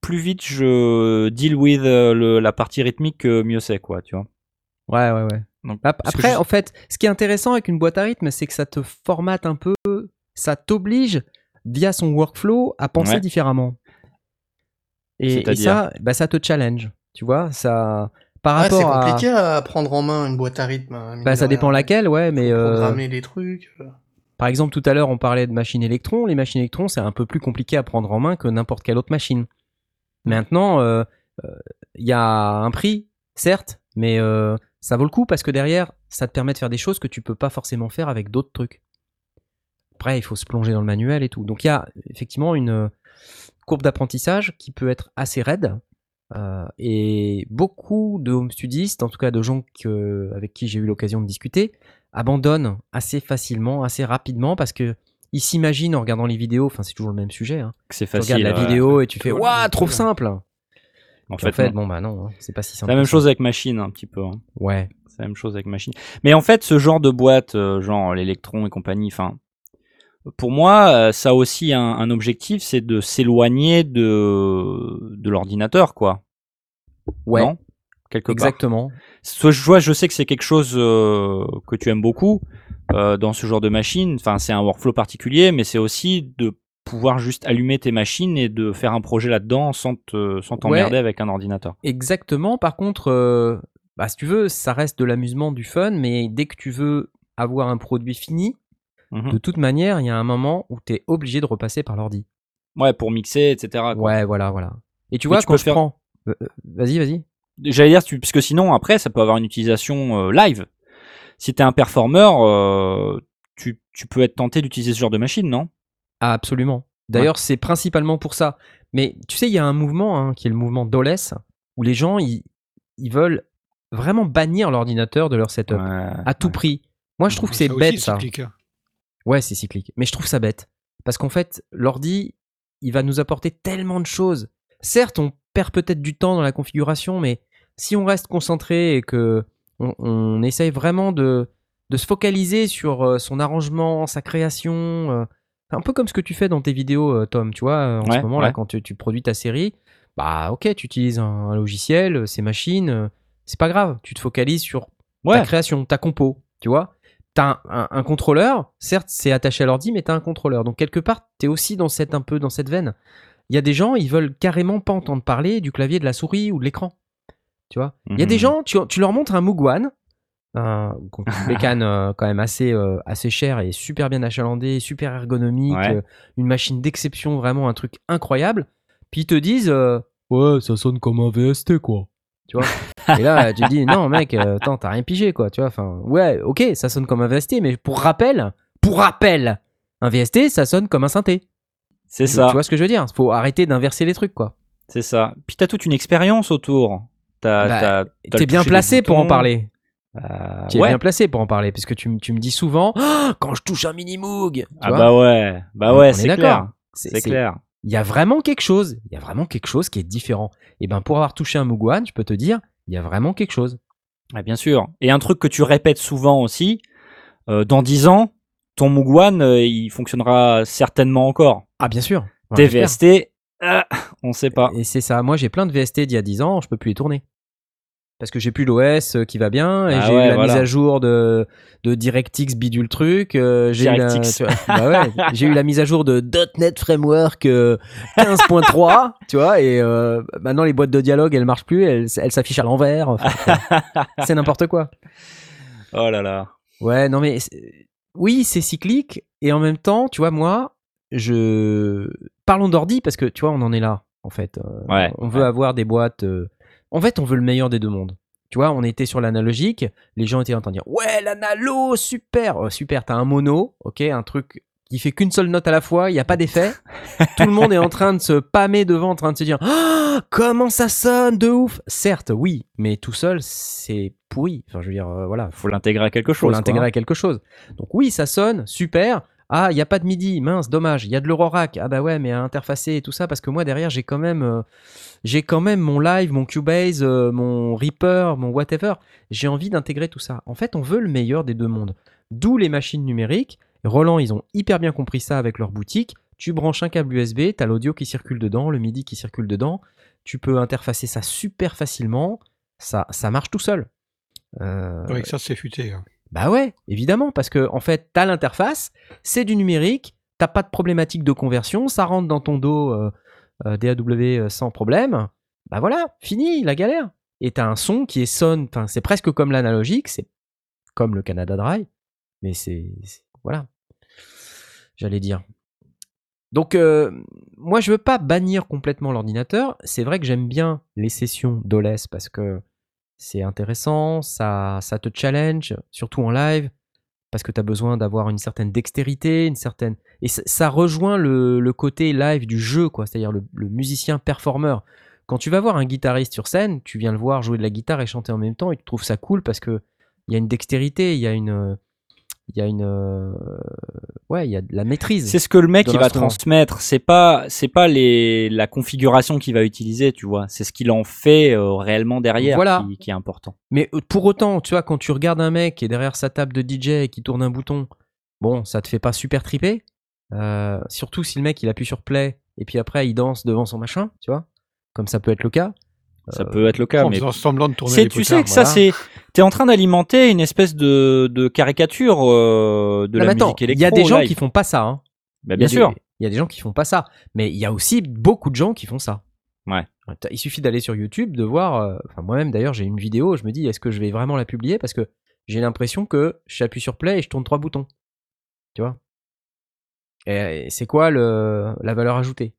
plus vite je deal with le- la partie rythmique mieux c'est quoi tu vois. Ouais, ouais, ouais. Donc, Après, je- en fait, ce qui est intéressant avec une boîte à rythme, c'est que ça te formate un peu, ça t'oblige, via son workflow, à penser Ouais. différemment. Et, ça, bah, ça te challenge, tu vois, ça... Par Ah, c'est rapport à... compliqué à prendre en main une boîte à rythme. hein, Bah, de ça dépend laquelle, ouais, mais... Euh, Programmer des trucs. euh. Par exemple, tout à l'heure, on parlait de machines électrons. Les machines électrons, c'est un peu plus compliqué à prendre en main que n'importe quelle autre machine. Maintenant, euh, euh, il y a un prix, certes, mais euh, ça vaut le coup parce que derrière, ça te permet de faire des choses que tu peux pas forcément faire avec d'autres trucs. Après, il faut se plonger dans le manuel et tout. Donc, il y a effectivement une, courbe d'apprentissage qui peut être assez raide. Euh, et beaucoup de home studistes, en tout cas de gens que- avec qui j'ai eu l'occasion de discuter, abandonnent assez facilement, assez rapidement parce que ils s'imaginent en regardant les vidéos, enfin c'est toujours le même sujet, hein. C'est tu facile. regardes la ouais. vidéo et tu fais Waouh, trop simple En fait, non. bon bah non, hein, c'est pas si c'est simple. la même chose avec machine un petit peu. hein. Ouais. C'est la même chose avec machine. Mais en fait, ce genre de boîte, euh, genre l'électron et compagnie, enfin, pour moi, euh, ça a aussi un, un objectif, c'est de s'éloigner de, de l'ordinateur, quoi. Ouais, Non? Quelque part. exactement. Soit je vois, je sais que c'est quelque chose euh, que tu aimes beaucoup euh, dans ce genre de machine. Enfin, c'est un workflow particulier, mais c'est aussi de pouvoir juste allumer tes machines et de faire un projet là-dedans sans te, sans t'emmerder Ouais. avec un ordinateur. Exactement. Par contre, euh, bah, si tu veux, ça reste de l'amusement, du fun, mais dès que tu veux avoir un produit fini, Mhm. de toute manière, il y a un moment où tu es obligé de repasser par l'ordi. Ouais, pour mixer, etc. quoi. Ouais, voilà, voilà. Et tu vois, tu quand je faire- prends. euh, euh, vas-y, vas-y. J'allais dire, tu- parce que sinon, après, ça peut avoir une utilisation euh, live. Si tu es un performeur, euh, tu, tu peux être tenté d'utiliser ce genre de machine, non? Ah, absolument. D'ailleurs, c'est principalement pour ça. Mais tu sais, il y a un mouvement hein, qui est le mouvement DOLES, où les gens, ils, ils veulent vraiment bannir l'ordinateur de leur setup à tout prix. Moi, je trouve que c'est bête, ça. Ouais, c'est cyclique. Mais je trouve ça bête. Parce qu'en fait, l'ordi, il va nous apporter tellement de choses. Certes, on perd peut-être du temps dans la configuration, mais si on reste concentré et que on, on essaye vraiment de, de se focaliser sur euh, son arrangement, sa création, euh, un peu comme ce que tu fais dans tes vidéos, euh, Tom, tu vois, en Ouais, ce moment, là, quand tu, tu produis ta série, bah ok, tu utilises un, un logiciel, ces machines, c'est pas grave, tu te focalises sur Ouais, ta création, ta compo, tu vois. T'as un, un, un contrôleur, certes c'est attaché à l'ordi, mais t'as un contrôleur. Donc quelque part, t'es aussi dans cette, un peu dans cette veine. Il y a des gens, ils veulent carrément pas entendre parler du clavier, de la souris ou de l'écran. Tu vois? Il y a des Mhm. gens, tu, tu leur montres un Mugwan, un bécane <laughs> euh, quand même assez, euh, assez cher et super bien achalandé, super ergonomique, Ouais. euh, une machine d'exception, vraiment un truc incroyable. Puis ils te disent, euh, ouais, ça sonne comme un VST quoi. Tu vois Et là, tu te dis, non, mec, euh, attends, t'as rien pigé, quoi. Tu vois, enfin, ouais, ok, ça sonne comme un VST, mais pour rappel, pour rappel, un VST, ça sonne comme un synthé. c'est ça. Tu vois ce que je veux dire? Faut arrêter d'inverser les trucs, quoi. C'est ça. Puis t'as toute une expérience autour. T'as, Bah, T'es bien placé pour en parler. Euh, Tu es ouais. bien placé pour en parler, parce que tu, tu me dis souvent, Ah, <gasps> quand je touche un mini-moog, tu Ah bah ouais. Bah ouais, est c'est clair. c'est- clair. Il y a vraiment quelque chose, il y a vraiment quelque chose qui est différent. Et ben, pour avoir touché un One, je peux te dire, il y a vraiment quelque chose. Ouais, bien sûr. Et un truc que tu répètes souvent aussi, euh, dans 10 ans, ton Mugwan, euh, il fonctionnera certainement encore. Ah, bien sûr. Tes. VST, ah, on sait pas. Et c'est ça. Moi, j'ai plein de VST d'il y a 10 ans, je peux plus les tourner. Parce que j'ai plus l'OS qui va bien, et Ah j'ai ouais, eu la voilà. mise à jour de, de DirectX bidule truc, euh, j'ai eu, la- bah ouais, <laughs> j'ai eu la mise à jour de .NET Framework euh, 15.3, <laughs> tu vois, et euh, maintenant les boîtes de dialogue, elles marchent plus, elles elles s'affichent à l'envers. enfin, <laughs> c'est n'importe quoi. Oh là là. Ouais, non mais oui, c'est cyclique et en même temps, tu vois, moi, je parlons d'ordi parce que tu vois, on en est là en fait. Euh, Ouais, on veut avoir des boîtes. En fait, on veut le meilleur des deux mondes. Tu vois, on était sur l'analogique, les gens étaient en train de dire ouais, l'analo, super, Oh, super. T'as un mono, ok, un truc qui fait qu'une seule note à la fois, il y a pas d'effet. <laughs> Tout le monde est en train de se pâmer devant, en train de se dire Ah, comment ça sonne de ouf. Certes, oui, mais tout seul, c'est pourri. Enfin, je veux dire, euh, voilà, Faut l'intégrer à quelque chose. faut l'intégrer quoi. à quelque chose. Donc oui, ça sonne, super. Ah, il n'y a pas de MIDI, mince, dommage. Il y a de l'Eurorack. Ah bah ouais, mais à interfacer et tout ça, parce que moi derrière, j'ai quand même, euh, j'ai quand même mon live, mon Cubase, euh, mon Reaper, mon whatever. J'ai envie d'intégrer tout ça. En fait, on veut le meilleur des deux mondes. D'où les machines numériques. Roland, ils ont hyper bien compris ça avec leur boutique. Tu branches un câble USB, tu as l'audio qui circule dedans, le MIDI qui circule dedans. Tu peux interfacer ça super facilement. Ça, ça marche tout seul. Euh, Avec ça, c'est futé. hein. Bah ouais, évidemment, parce que en fait, t'as l'interface, c'est du numérique, t'as pas de problématique de conversion, ça rentre dans ton dos euh, euh, DAW euh, sans problème. Bah voilà, fini la galère. Et t'as un son qui est sonne, c'est presque comme l'analogique, c'est comme le Canada Dry, mais c'est voilà, j'allais dire. Donc moi je veux pas bannir complètement l'ordinateur. C'est vrai que j'aime bien les sessions d'OLES parce que c'est intéressant, ça, ça te challenge, surtout en live. parce que tu as besoin d'avoir une certaine dextérité, une certaine et ça, rejoint le, côté live du jeu, quoi. C'est-à-dire le, le musicien performeur. Quand tu vas voir un guitariste sur scène, tu viens le voir jouer de la guitare et chanter en même temps, et tu trouves ça cool parce que il y a une dextérité, il y a une, il y a une, euh, ouais, il y a de la maîtrise. C'est ce que le mec il va transmettre. C'est pas c'est pas les la configuration qu'il va utiliser, tu vois. C'est ce qu'il en fait euh, réellement derrière Voilà. qui, qui est important. Mais euh, pour autant, tu vois, quand tu regardes un mec qui est derrière sa table de DJ et qui tourne un bouton, bon, ça te fait pas super triper. Euh, surtout si le mec il appuie sur play et puis après il danse devant son machin, tu vois, comme ça peut être le cas. Ça Euh, peut être le cas, en mais faisant semblant de tourner tu sais que ça c'est t'es en train d'alimenter une espèce de, de caricature euh, de Non, la mais attends, musique il électro. y a des gens live. qui font pas ça. Hein. Bah, Il bien sûr. Il y a des gens qui font pas ça. Mais il y a aussi beaucoup de gens qui font ça. Ouais. Il suffit d'aller sur YouTube, de voir. euh, Enfin, moi-même d'ailleurs, j'ai une vidéo. Je me dis, est-ce que je vais vraiment la publier Parce que j'ai l'impression que j'appuie sur play et je tourne trois boutons. Tu vois? Et, et c'est quoi le, la valeur ajoutée?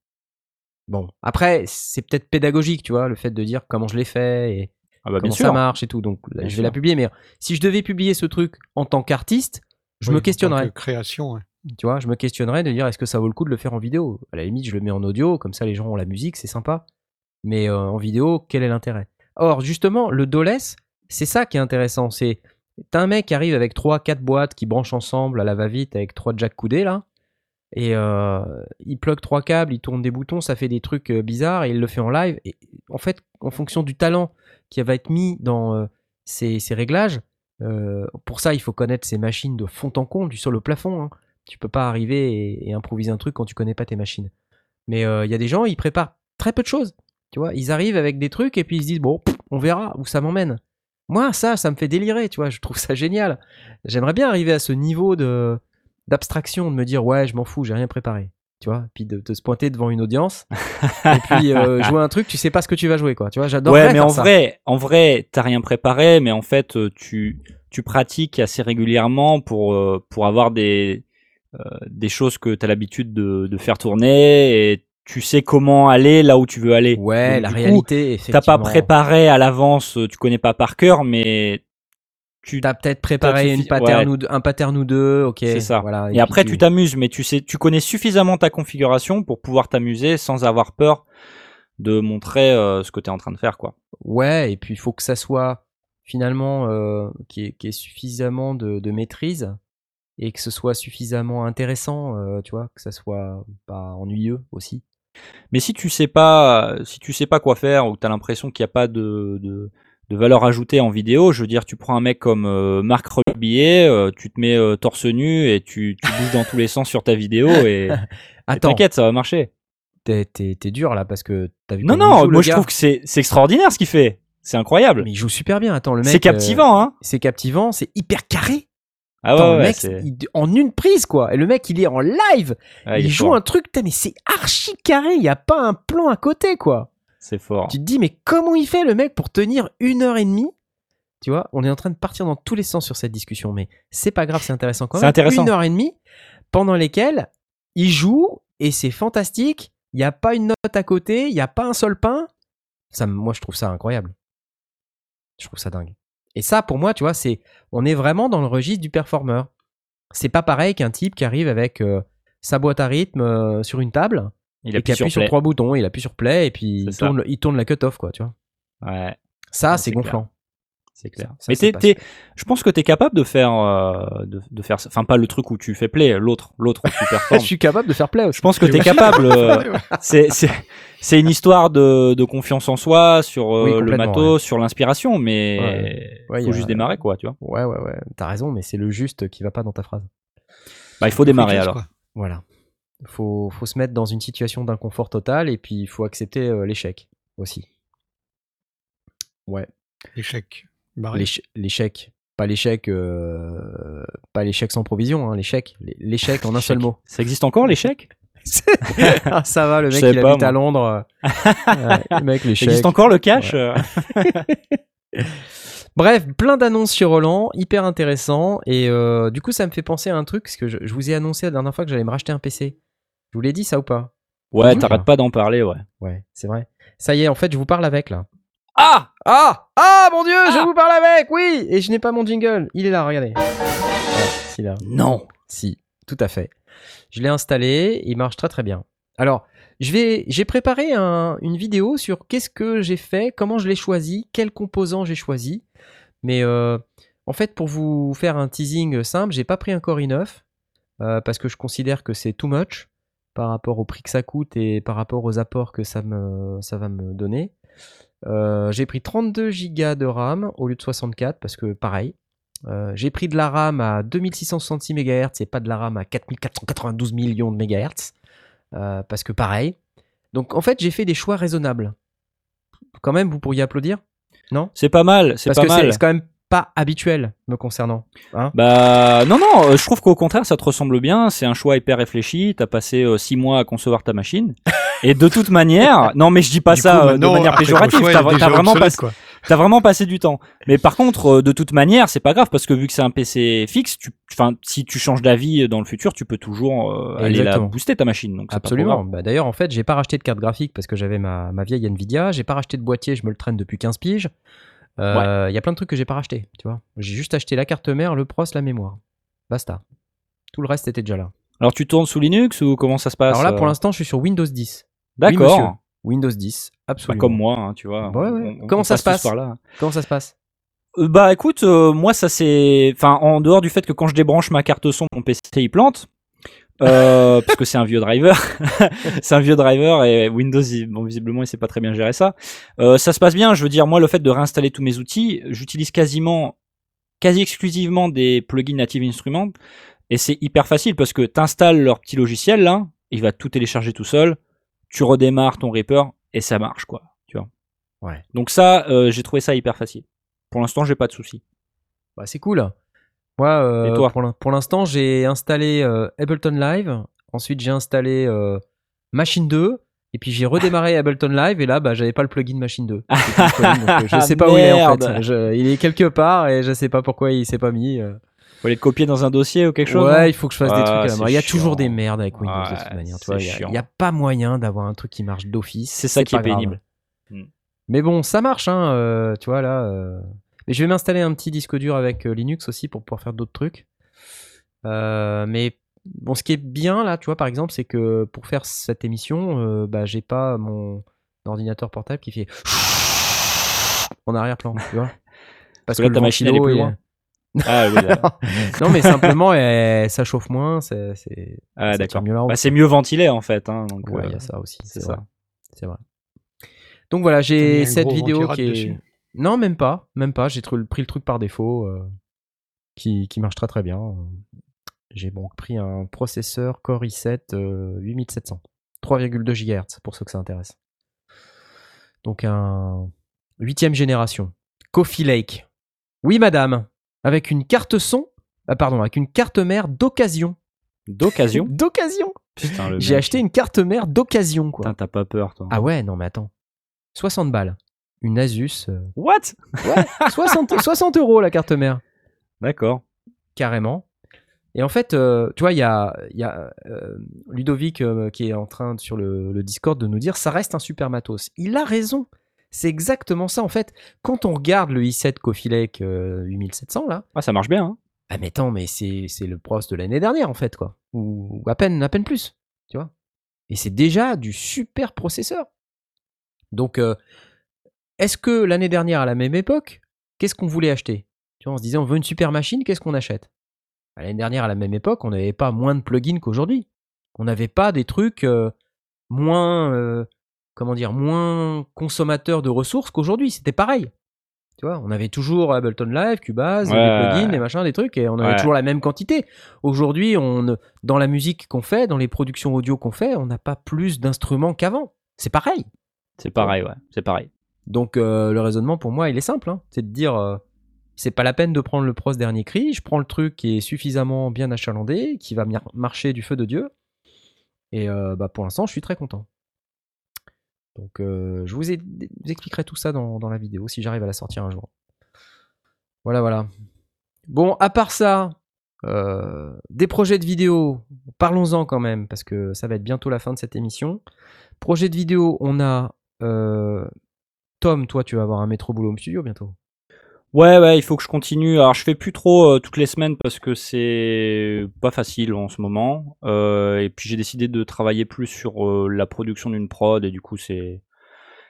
Bon, après, c'est peut-être pédagogique, tu vois, le fait de dire comment je l'ai fait et Ah bah, comment sûr. ça marche et tout. Donc, là, je vais la publier. Mais si je devais publier ce truc en tant qu'artiste, je Oui, me en tant questionnerais que Création, ouais. tu vois, je me questionnerais de dire est-ce que ça vaut le coup de le faire en vidéo? À la limite, je le mets en audio, comme ça les gens ont la musique, c'est sympa. Mais euh, en vidéo, quel est l'intérêt? Or, justement, le DOLES, c'est ça qui est intéressant. C'est t'as un mec qui arrive avec trois, quatre boîtes qui branchent ensemble à la va-vite avec trois jacks coudés là, et euh, il plug trois câbles, il tourne des boutons, ça fait des trucs euh, bizarres et il le fait en live. Et en fait, en fonction du talent qui va être mis dans euh, ces, réglages, pour ça, il faut connaître ces machines de fond en comble, du sol au plafond. hein. Tu peux pas arriver et, improviser un truc quand tu connais pas tes machines. Mais il y a des gens, ils préparent très peu de choses. Tu vois, ils arrivent avec des trucs et puis ils se disent bon, on verra où ça m'emmène. Moi, ça, ça me fait délirer. Tu vois, je trouve ça génial. J'aimerais bien arriver à ce niveau de d'abstraction, de me dire ouais, je m'en fous, j'ai rien préparé. Tu vois, puis de, de se pointer devant une audience et puis euh, <laughs> jouer un truc, tu sais pas ce que tu vas jouer quoi. Tu vois, j'adore. Ouais, mais en vrai, en vrai, t'as rien préparé, mais en fait, euh, tu, tu pratiques assez régulièrement pour, euh, pour avoir des, euh, des choses que t'as l'habitude de, de faire tourner et tu sais comment aller là où tu veux aller. Ouais, Donc, la réalité. T'as pas préparé à l'avance, euh, tu connais pas par cœur, mais tu T'as peut-être préparé T'as une pattern ouais. ou deux- un pattern ou deux, ok. C'est ça. Voilà, Et, après, tu t'amuses, mais tu sais, tu connais suffisamment ta configuration pour pouvoir t'amuser sans avoir peur de montrer euh, ce que tu es en train de faire, quoi. Ouais, et puis il faut que ça soit finalement euh, qui est, suffisamment de, de maîtrise et que ce soit suffisamment intéressant, euh, tu vois, que ça soit pas ennuyeux aussi. Mais si tu sais pas, si tu sais pas quoi faire ou que tu as l'impression qu'il n'y a pas de, de, de valeur ajoutée en vidéo, je veux dire, tu prends un mec comme euh, Marc Rebillet, euh, tu te mets euh, torse nu et tu, tu bouges dans tous les sens sur ta vidéo et, <laughs> t'inquiète, ça va marcher. t'es, t'es- t'es dur là parce que t'as vu Non, non, joue, moi je trouve que c'est c'est extraordinaire ce qu'il fait. C'est incroyable. Mais il joue super bien. Attends, le mec. C'est captivant, hein. euh, c'est captivant, c'est hyper carré. Ah Attends, ouais, le ouais, mec, il- en une prise quoi. Et le mec, il est en live. ouais, il est joue fort. un truc, mais c'est archi carré. Il y a pas un plan à côté quoi. C'est fort. Tu te dis, mais comment il fait le mec pour tenir une heure et demie? Tu vois, on est en train de partir dans tous les sens sur cette discussion, mais c'est pas grave, c'est intéressant quand C'est même. intéressant. Une heure et demie pendant lesquelles il joue et c'est fantastique. Il n'y a pas une note à côté, il n'y a pas un seul pain. Ça, moi, je trouve ça incroyable. Je trouve ça dingue. Et ça, pour moi, tu vois, c'est, on est vraiment dans le registre du performeur. C'est pas pareil qu'un type qui arrive avec euh, sa boîte à rythme euh, sur une table Il appuie sur sur, trois boutons, il appuie sur play et puis il ça. tourne, il tourne la cut-off, quoi, tu vois. Ouais, Ça, c'est gonflant. c'est clair. Ça, Mais t'es- je pense que tu es capable de faire, euh, de, de faire, ça. enfin pas le truc où tu fais play, l'autre, l'autre où tu <laughs> Je suis capable de faire play aussi. Je pense que tu es capable. euh, <laughs> c'est, c'est, c'est une histoire de, de confiance en soi sur euh, Oui, le matos, sur l'inspiration, mais Ouais. Ouais, faut juste démarrer quoi, tu vois. Ouais, ouais, ouais. T'as raison, mais c'est le juste qui va pas dans ta phrase. Bah il faut démarrer alors. quoi. Voilà. Faut, faut se mettre dans une situation d'inconfort total et puis il faut accepter euh, l'échec aussi. Ouais. L'échec. L'échec. Pas l'échec, euh, pas l'échec sans provision, hein, l'échec. L'é- L'échec en un seul mot. Ça existe encore l'échec? <laughs> Ah, ça va, le mec il pas, habite moi. à Londres. Ouais, le mec, l'échec. existe encore le cash? Ouais. <laughs> Bref, plein d'annonces sur Roland, hyper intéressant. Et euh, du coup, ça me fait penser à un truc, parce que je, je vous ai annoncé la dernière fois que j'allais me racheter un PC. Je vous l'ai dit ça ou pas? Ouais, t'arrêtes pas d'en parler, ouais. Ouais, c'est vrai. Ça y est, en fait, je vous parle avec là. Ah Ah Ah mon dieu, je Ah vous parle avec, oui Et je n'ai pas mon jingle, il est là, regardez. Là. Non. Si, tout à fait. Je l'ai installé, il marche très très bien. Alors, je vais, j'ai préparé un- une vidéo sur qu'est-ce que j'ai fait, comment je l'ai choisi, quels composants j'ai choisi. Mais euh, en fait, pour vous faire un teasing simple, j'ai pas pris un Core i9 euh, parce que je considère que c'est too much par rapport au prix que ça coûte et par rapport aux apports que ça, me, ça va me donner. Euh, j'ai pris 32 Go de RAM au lieu de 64 parce que pareil. Euh, j'ai pris de la RAM à 2666 MHz et pas de la RAM à 4492 millions de MHz euh, parce que pareil. Donc en fait, j'ai fait des choix raisonnables. Quand même, vous pourriez applaudir? Non? C'est pas mal, c'est Parce pas que c'est mal. c'est quand même pas habituel me concernant. Hein Bah non non, euh, je trouve qu'au contraire ça te ressemble bien. C'est un choix hyper réfléchi. T'as passé euh, six mois à concevoir ta machine. Et de toute manière, <laughs> non mais je dis pas Du ça coup, euh, de manière péjorative. T'as vraiment obsolète, passé, quoi. t'as vraiment passé du temps. Mais par contre, euh, de toute manière, c'est pas grave parce que vu que c'est un PC fixe, tu, enfin si tu changes d'avis dans le futur, tu peux toujours euh, aller la booster ta machine. Donc Absolument. Bah, D'ailleurs, en fait, j'ai pas racheté de carte graphique parce que j'avais ma, ma vieille Nvidia. J'ai pas racheté de boîtier, je me le traîne depuis 15 piges. Il y a plein de trucs que j'ai pas racheté, tu vois. J'ai juste acheté la carte mère, le pros, la mémoire. Basta. Tout le reste était déjà là. Alors tu tournes sous Linux ou comment ça se passe Alors là, pour euh l'instant, je suis sur Windows 10. Oui, monsieur. D'accord. Windows 10, Pas absolument. comme moi, hein, tu vois. Ouais, ouais. On- on- Comment on ça se passe par là. Comment ça se passe Euh, Bah écoute, euh, moi ça c'est, enfin en dehors du fait que quand je débranche ma carte son, mon PC il plante, euh, parce que c'est un vieux driver, <laughs> c'est un vieux driver et Windows, bon visiblement il sait pas très bien gérer ça. Euh, ça se passe bien, je veux dire moi le fait de réinstaller tous mes outils, j'utilise quasiment, quasi exclusivement des plugins Native Instruments et c'est hyper facile parce que t'installes leur petit logiciel là, il va tout télécharger tout seul, tu redémarres ton Reaper et ça marche quoi, tu vois. Ouais. Donc ça, euh, j'ai trouvé ça hyper facile. Pour l'instant, j'ai pas de soucis. Bah, c'est cool. Moi, euh, Et toi pour l'in- pour l'instant, j'ai installé euh, Ableton Live. Ensuite, j'ai installé euh, Machine 2. Et puis, j'ai redémarré <laughs> Ableton Live. Et là, bah, j'avais pas le plugin Machine 2. qui était disponible, donc, euh, je <laughs> sais pas où il est en fait. Je- il est quelque part et je sais pas pourquoi il s'est pas mis. euh. Faut aller le copier dans un dossier ou quelque chose ouais, hein il faut que je fasse des Ah, trucs à la main. Il y a chiant. toujours des merdes avec Windows de toute manière. Tu vois, il y a- chiant. il y a, pas moyen d'avoir un truc qui marche d'office. C'est ça qui est pénible. Hmm. Mais bon, ça marche, hein, euh, tu vois là. euh. Mais je vais m'installer un petit disque dur avec euh, Linux aussi pour pouvoir faire d'autres trucs. Euh, mais bon, ce qui est bien là, tu vois, par exemple, c'est que pour faire cette émission, euh, bah, j'ai pas mon ordinateur portable qui fait <laughs> en arrière-plan, tu vois. Parce que là, ta machine, elle est plus est- loin. <laughs> Ah oui, <laughs> non, mais simplement, eh, ça chauffe moins, c'est c'est- Ah, d'accord. mieux. Bah, c'est mieux ventilé en fait. Hein, donc, Ouais, il euh, y a ça aussi, c'est ça. C'est vrai. Donc voilà, j'ai cette vidéo qui est. dessus. Non, même pas, même pas. J'ai pris le truc par défaut, euh, qui, qui marche très très bien. J'ai donc pris un processeur Core i7 euh, 8700, 3,2 GHz pour ceux que ça intéresse. Donc un huitième génération, Coffee Lake. Oui, madame, avec une carte son, ah, pardon, avec une carte mère d'occasion. D'occasion. <laughs> D'occasion. J'ai acheté une carte mère d'occasion, quoi. T'as pas peur toi. Ah ouais, non mais attends. 60 balles. Une Asus. euh, What? Ouais, 60, 60 <laughs> euros la carte mère. D'accord. Carrément. Et en fait, euh, tu vois, il y a, il y a euh, Ludovic euh, qui est en train de- sur le, le Discord de nous dire ça reste un super matos. Il a raison. C'est exactement ça en fait. Quand on regarde le i7 Coffee Lake euh, 8700 là, Ah, ça marche bien. Hein. ah mais attends, mais c'est c'est le pros de l'année dernière en fait quoi. Ou, ou à peine à peine plus, tu vois. Et c'est déjà du super processeur. Donc euh, est-ce que l'année dernière à la même époque, qu'est-ce qu'on voulait acheter? Tu vois, on se disait on veut une super machine, qu'est-ce qu'on achète? Bah, L'année dernière à la même époque, on n'avait pas moins de plugins qu'aujourd'hui. On n'avait pas des trucs euh, moins euh, comment dire, moins consommateurs de ressources qu'aujourd'hui, c'était pareil. Tu vois, on avait toujours Ableton Live, Cubase, Ouais, des plugins, des machins, des trucs, et on avait Ouais. toujours la même quantité. Aujourd'hui, on, dans la musique qu'on fait, dans les productions audio qu'on fait, on n'a pas plus d'instruments qu'avant. C'est pareil. C'est pareil, ouais. C'est pareil. Donc euh, le raisonnement pour moi, il est simple. hein. C'est de dire, euh, c'est pas la peine de prendre le pros dernier cri. Je prends le truc qui est suffisamment bien achalandé, qui va marcher du feu de Dieu. Et euh, bah, pour l'instant, je suis très content. Donc je vous, ai- vous expliquerai tout ça dans, la vidéo si j'arrive à la sortir un jour. Voilà, voilà. Bon, à part ça, des projets de vidéo, parlons-en quand même, parce que ça va être bientôt la fin de cette émission. Projet de vidéo, on a Tom, toi, tu vas avoir un métro boulot home studio bientôt. Ouais, ouais, il faut que je continue. Alors, je fais plus trop euh, toutes les semaines parce que c'est pas facile en ce moment. Euh, et puis, j'ai décidé de travailler plus sur euh, la production d'une prod et du coup, c'est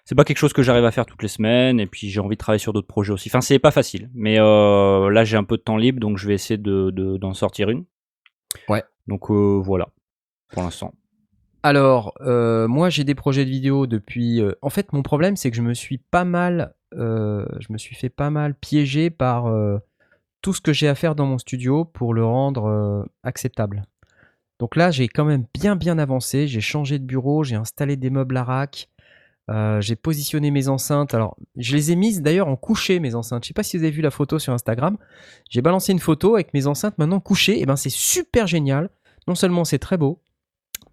c'est pas quelque chose que j'arrive à faire toutes les semaines. Et puis, j'ai envie de travailler sur d'autres projets aussi. Enfin, c'est pas facile. Mais euh, là, j'ai un peu de temps libre, donc je vais essayer de de- d'en sortir une. Ouais. Donc euh, voilà, pour l'instant. Alors, euh, moi, j'ai des projets de vidéo depuis. euh, En fait, mon problème, c'est que je me suis pas mal, euh, je me suis fait pas mal piéger par tout ce que j'ai à faire dans mon studio pour le rendre acceptable. Donc là, j'ai quand même bien bien avancé. J'ai changé de bureau, j'ai installé des meubles à rack, j'ai positionné mes enceintes. Alors, je les ai mises d'ailleurs en couché mes enceintes. Je sais pas si vous avez vu la photo sur Instagram. J'ai balancé une photo avec mes enceintes maintenant couchées. Et ben, c'est super génial. Non seulement c'est très beau,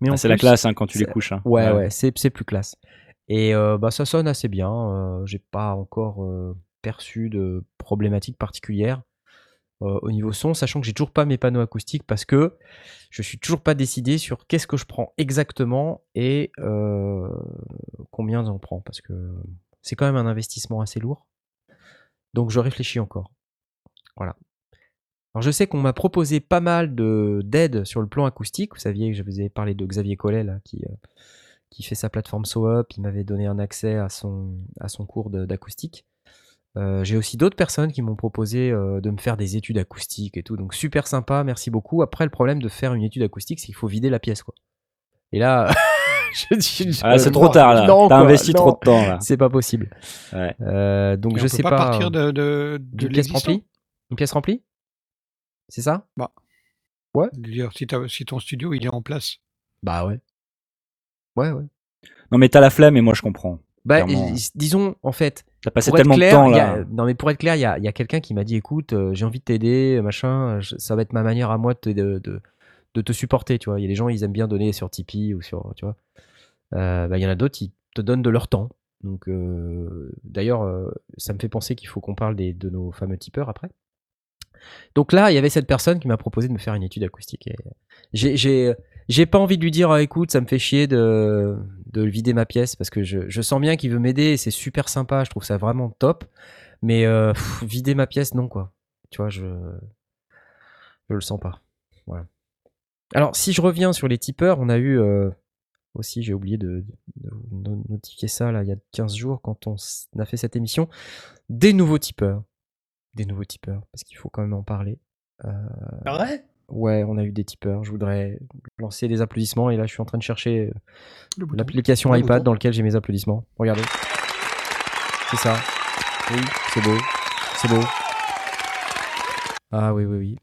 mais en Ah, c'est la classe hein, quand tu les couches. hein. Ouais, ouais, c'est, c'est plus classe. Et euh, bah, ça sonne assez bien. euh, j'ai pas encore euh, perçu de problématique particulière euh, au niveau son, sachant que j'ai toujours pas mes panneaux acoustiques parce que je suis toujours pas décidé sur qu'est-ce que je prends exactement et combien j'en prends parce que c'est quand même un investissement assez lourd. Donc je réfléchis encore. Voilà. Alors je sais qu'on m'a proposé pas mal de d'aide sur le plan acoustique. Vous saviez que je vous ai parlé de Xavier Collet là, qui, euh, qui fait sa plateforme SoUp. Il m'avait donné un accès à son, à son cours de- d'acoustique. Euh, J'ai aussi d'autres personnes qui m'ont proposé euh, de me faire des études acoustiques et tout. Donc super sympa, merci beaucoup. Après le problème de faire une étude acoustique, c'est qu'il faut vider la pièce quoi. Et là, <laughs> je dis, Ah, c'est euh, trop tard là. T'as investi non, trop de temps là. C'est pas possible. Ouais. Euh, donc Et je on sais peut pas, pas. partir de, de, de D'une pièce remplie? Une pièce remplie? C'est ça? Je veux dire, si, ton studio il est en place. Bah ouais. Ouais, ouais. Non mais t'as la flemme et moi je comprends. Bah, Clairement. disons, en fait, T'as passé tellement clair, de temps a- là. non mais pour être clair, il y a, il y a quelqu'un qui m'a dit, écoute, euh, j'ai envie de t'aider, machin, je- ça va être ma manière à moi de, te- de, de, de te supporter, tu vois. Il y a des gens, ils aiment bien donner sur Tipeee ou sur, tu vois. Euh, bah, il y en a d'autres, ils te donnent de leur temps. Donc, euh, d'ailleurs, euh, ça me fait penser qu'il faut qu'on parle des, de nos fameux tipeurs après. Donc là, il y avait cette personne qui m'a proposé de me faire une étude acoustique. J'ai, pas envie de lui dire, Ah, écoute, ça me fait chier de, de vider ma pièce parce que je, sens bien qu'il veut m'aider et c'est super sympa. Je trouve ça vraiment top. Mais euh, vider ma pièce, non, quoi. Tu vois, je, le sens pas. Alors, si je reviens sur les tipeurs, on a eu euh, aussi, j'ai oublié de, notifier ça là, il y a 15 jours quand on a fait cette émission, des nouveaux tipeurs. Des nouveaux tipeurs, parce qu'il faut quand même en parler. Euh, Ouais? Ouais, on a eu des tipeurs. Je voudrais lancer des applaudissements et là, je suis en train de chercher euh, l'application iPad bouton. dans lequel j'ai mes applaudissements. Regardez. C'est ça. Oui, c'est beau. C'est beau. Ah oui, oui, oui.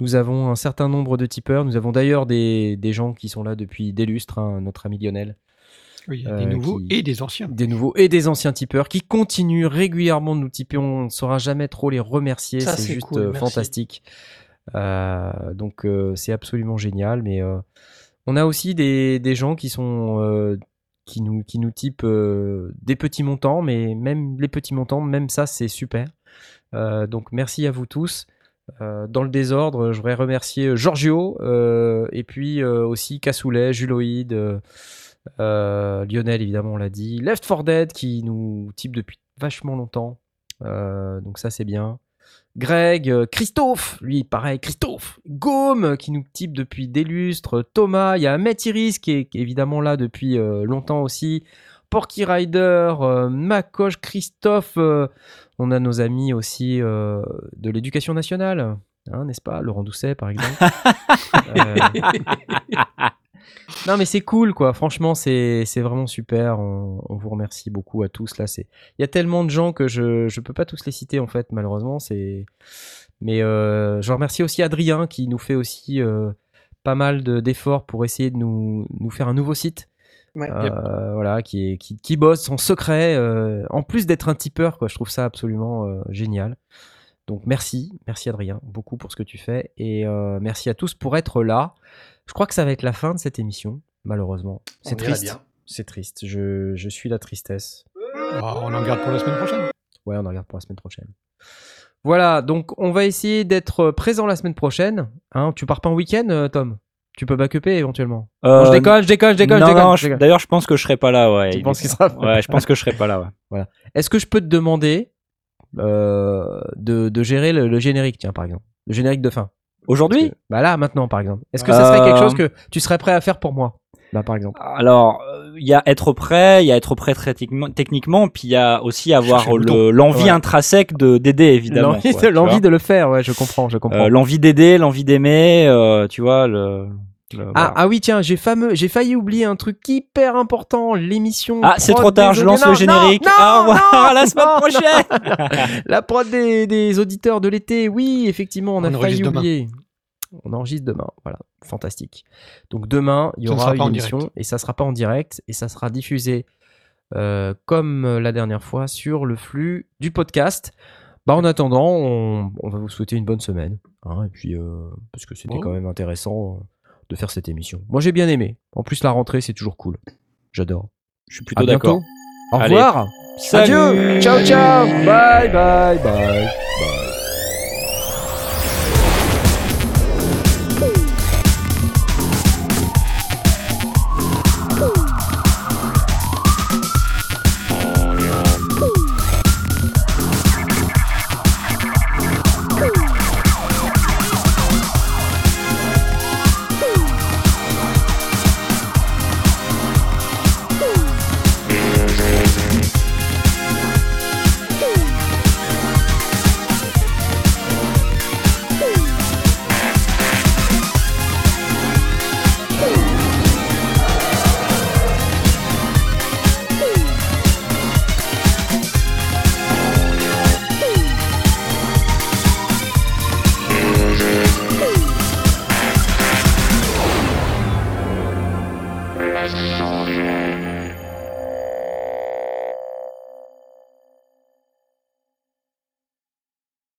Nous avons un certain nombre de tipeurs. Nous avons d'ailleurs des, des gens qui sont là depuis des lustres, hein, notre ami Lionel. Oui, il y a euh, des nouveaux qui- et des anciens. Des nouveaux et des anciens tipeurs qui continuent régulièrement de nous tiper. On ne saura jamais trop les remercier. C'est juste cool, euh, fantastique. Euh, donc euh, c'est absolument génial. Mais euh, on a aussi des, des gens qui sont euh, qui nous qui nous typent euh, des petits montants, mais même les petits montants, même ça c'est super. Euh, donc merci à vous tous. Euh, dans le désordre, je voudrais remercier Giorgio euh, et puis euh, aussi Cassoulet, Juloïde, euh, Lionel évidemment on l'a dit, Left 4 Dead qui nous type depuis vachement longtemps, Euh, donc ça c'est bien. Greg, euh, Christophe, lui pareil, Christophe, Gaume qui nous type depuis des lustres, Thomas, il y a Ahmed Iris qui est, qui est évidemment là depuis longtemps aussi, Porky Rider, Macoche, Christophe, on a nos amis aussi de l'éducation nationale, hein, n'est-ce pas? Laurent Doucet par exemple. <laughs> Non mais c'est cool quoi, franchement c'est c'est vraiment super, on, on vous remercie beaucoup à tous là, c'est il y a tellement de gens que je je peux pas tous les citer en fait malheureusement, c'est mais euh, je remercie aussi Adrien qui nous fait aussi euh, pas mal de- d'efforts pour essayer de nous nous faire un nouveau site. Ouais. Euh, voilà, qui, est, qui, qui bosse en secret, en plus d'être un tipeur, quoi. Je trouve ça absolument génial. Donc merci, merci Adrien, beaucoup pour ce que tu fais et merci à tous pour être là. Je crois que ça va être la fin de cette émission, malheureusement. C'est triste. C'est triste. Je, je suis la tristesse. Ah, on en garde pour la semaine prochaine. Ouais, on en regarde pour la semaine prochaine. Voilà, donc on va essayer d'être présent la semaine prochaine. Hein, tu pars pas en week-end, euh, Tom? Tu peux backuper éventuellement. Euh, Non, je déconne, je déconne, je déconne, non, je déconne. D'ailleurs, je pense que je serai pas là. Ouais, Tu Il penses qu'il sera- Ouais, je pense que je serai pas là. Ouais. Est-ce que je peux te demander euh, de, de gérer le, le générique, tiens, par exemple? Le générique de fin. Aujourd'hui que- Bah là, maintenant, par exemple. Est-ce que ça serait Euh, quelque chose que tu serais prêt à faire pour moi? Là, par exemple. Alors, euh, il y a être prêt, il y a être prêt très techniquement, techniquement, puis il y a aussi avoir le le- l'envie Ouais. intrinsèque de d'aider évidemment. L'envie de, le faire, ouais, je comprends, je comprends. Euh, l'envie d'aider, l'envie d'aimer, euh, tu vois le. Ah, ah oui, tiens, j'ai fameux, j'ai failli oublier un truc hyper important, l'émission. Ah, c'est trop tard, des je lance le Non, générique. non, Au revoir, non, à <laughs> la semaine non, prochaine. La prod des, des auditeurs de l'été, oui, effectivement, on a failli enregistre demain. oublier. On enregistre demain, voilà, fantastique. Donc demain, il y aura sera pas une en émission direct. et ça sera pas en direct et ça sera diffusé euh, comme euh, la dernière fois sur le flux du podcast. Bah en attendant, on, on va vous souhaiter une bonne semaine, hein, et puis euh, parce que c'était Bon. quand même intéressant euh, de faire cette émission. Moi j'ai bien aimé. En plus la rentrée c'est toujours cool. J'adore. Je suis plutôt bientôt. d'accord. Au Allez. revoir. Salut. Adieu. Ciao ciao. Bye bye bye.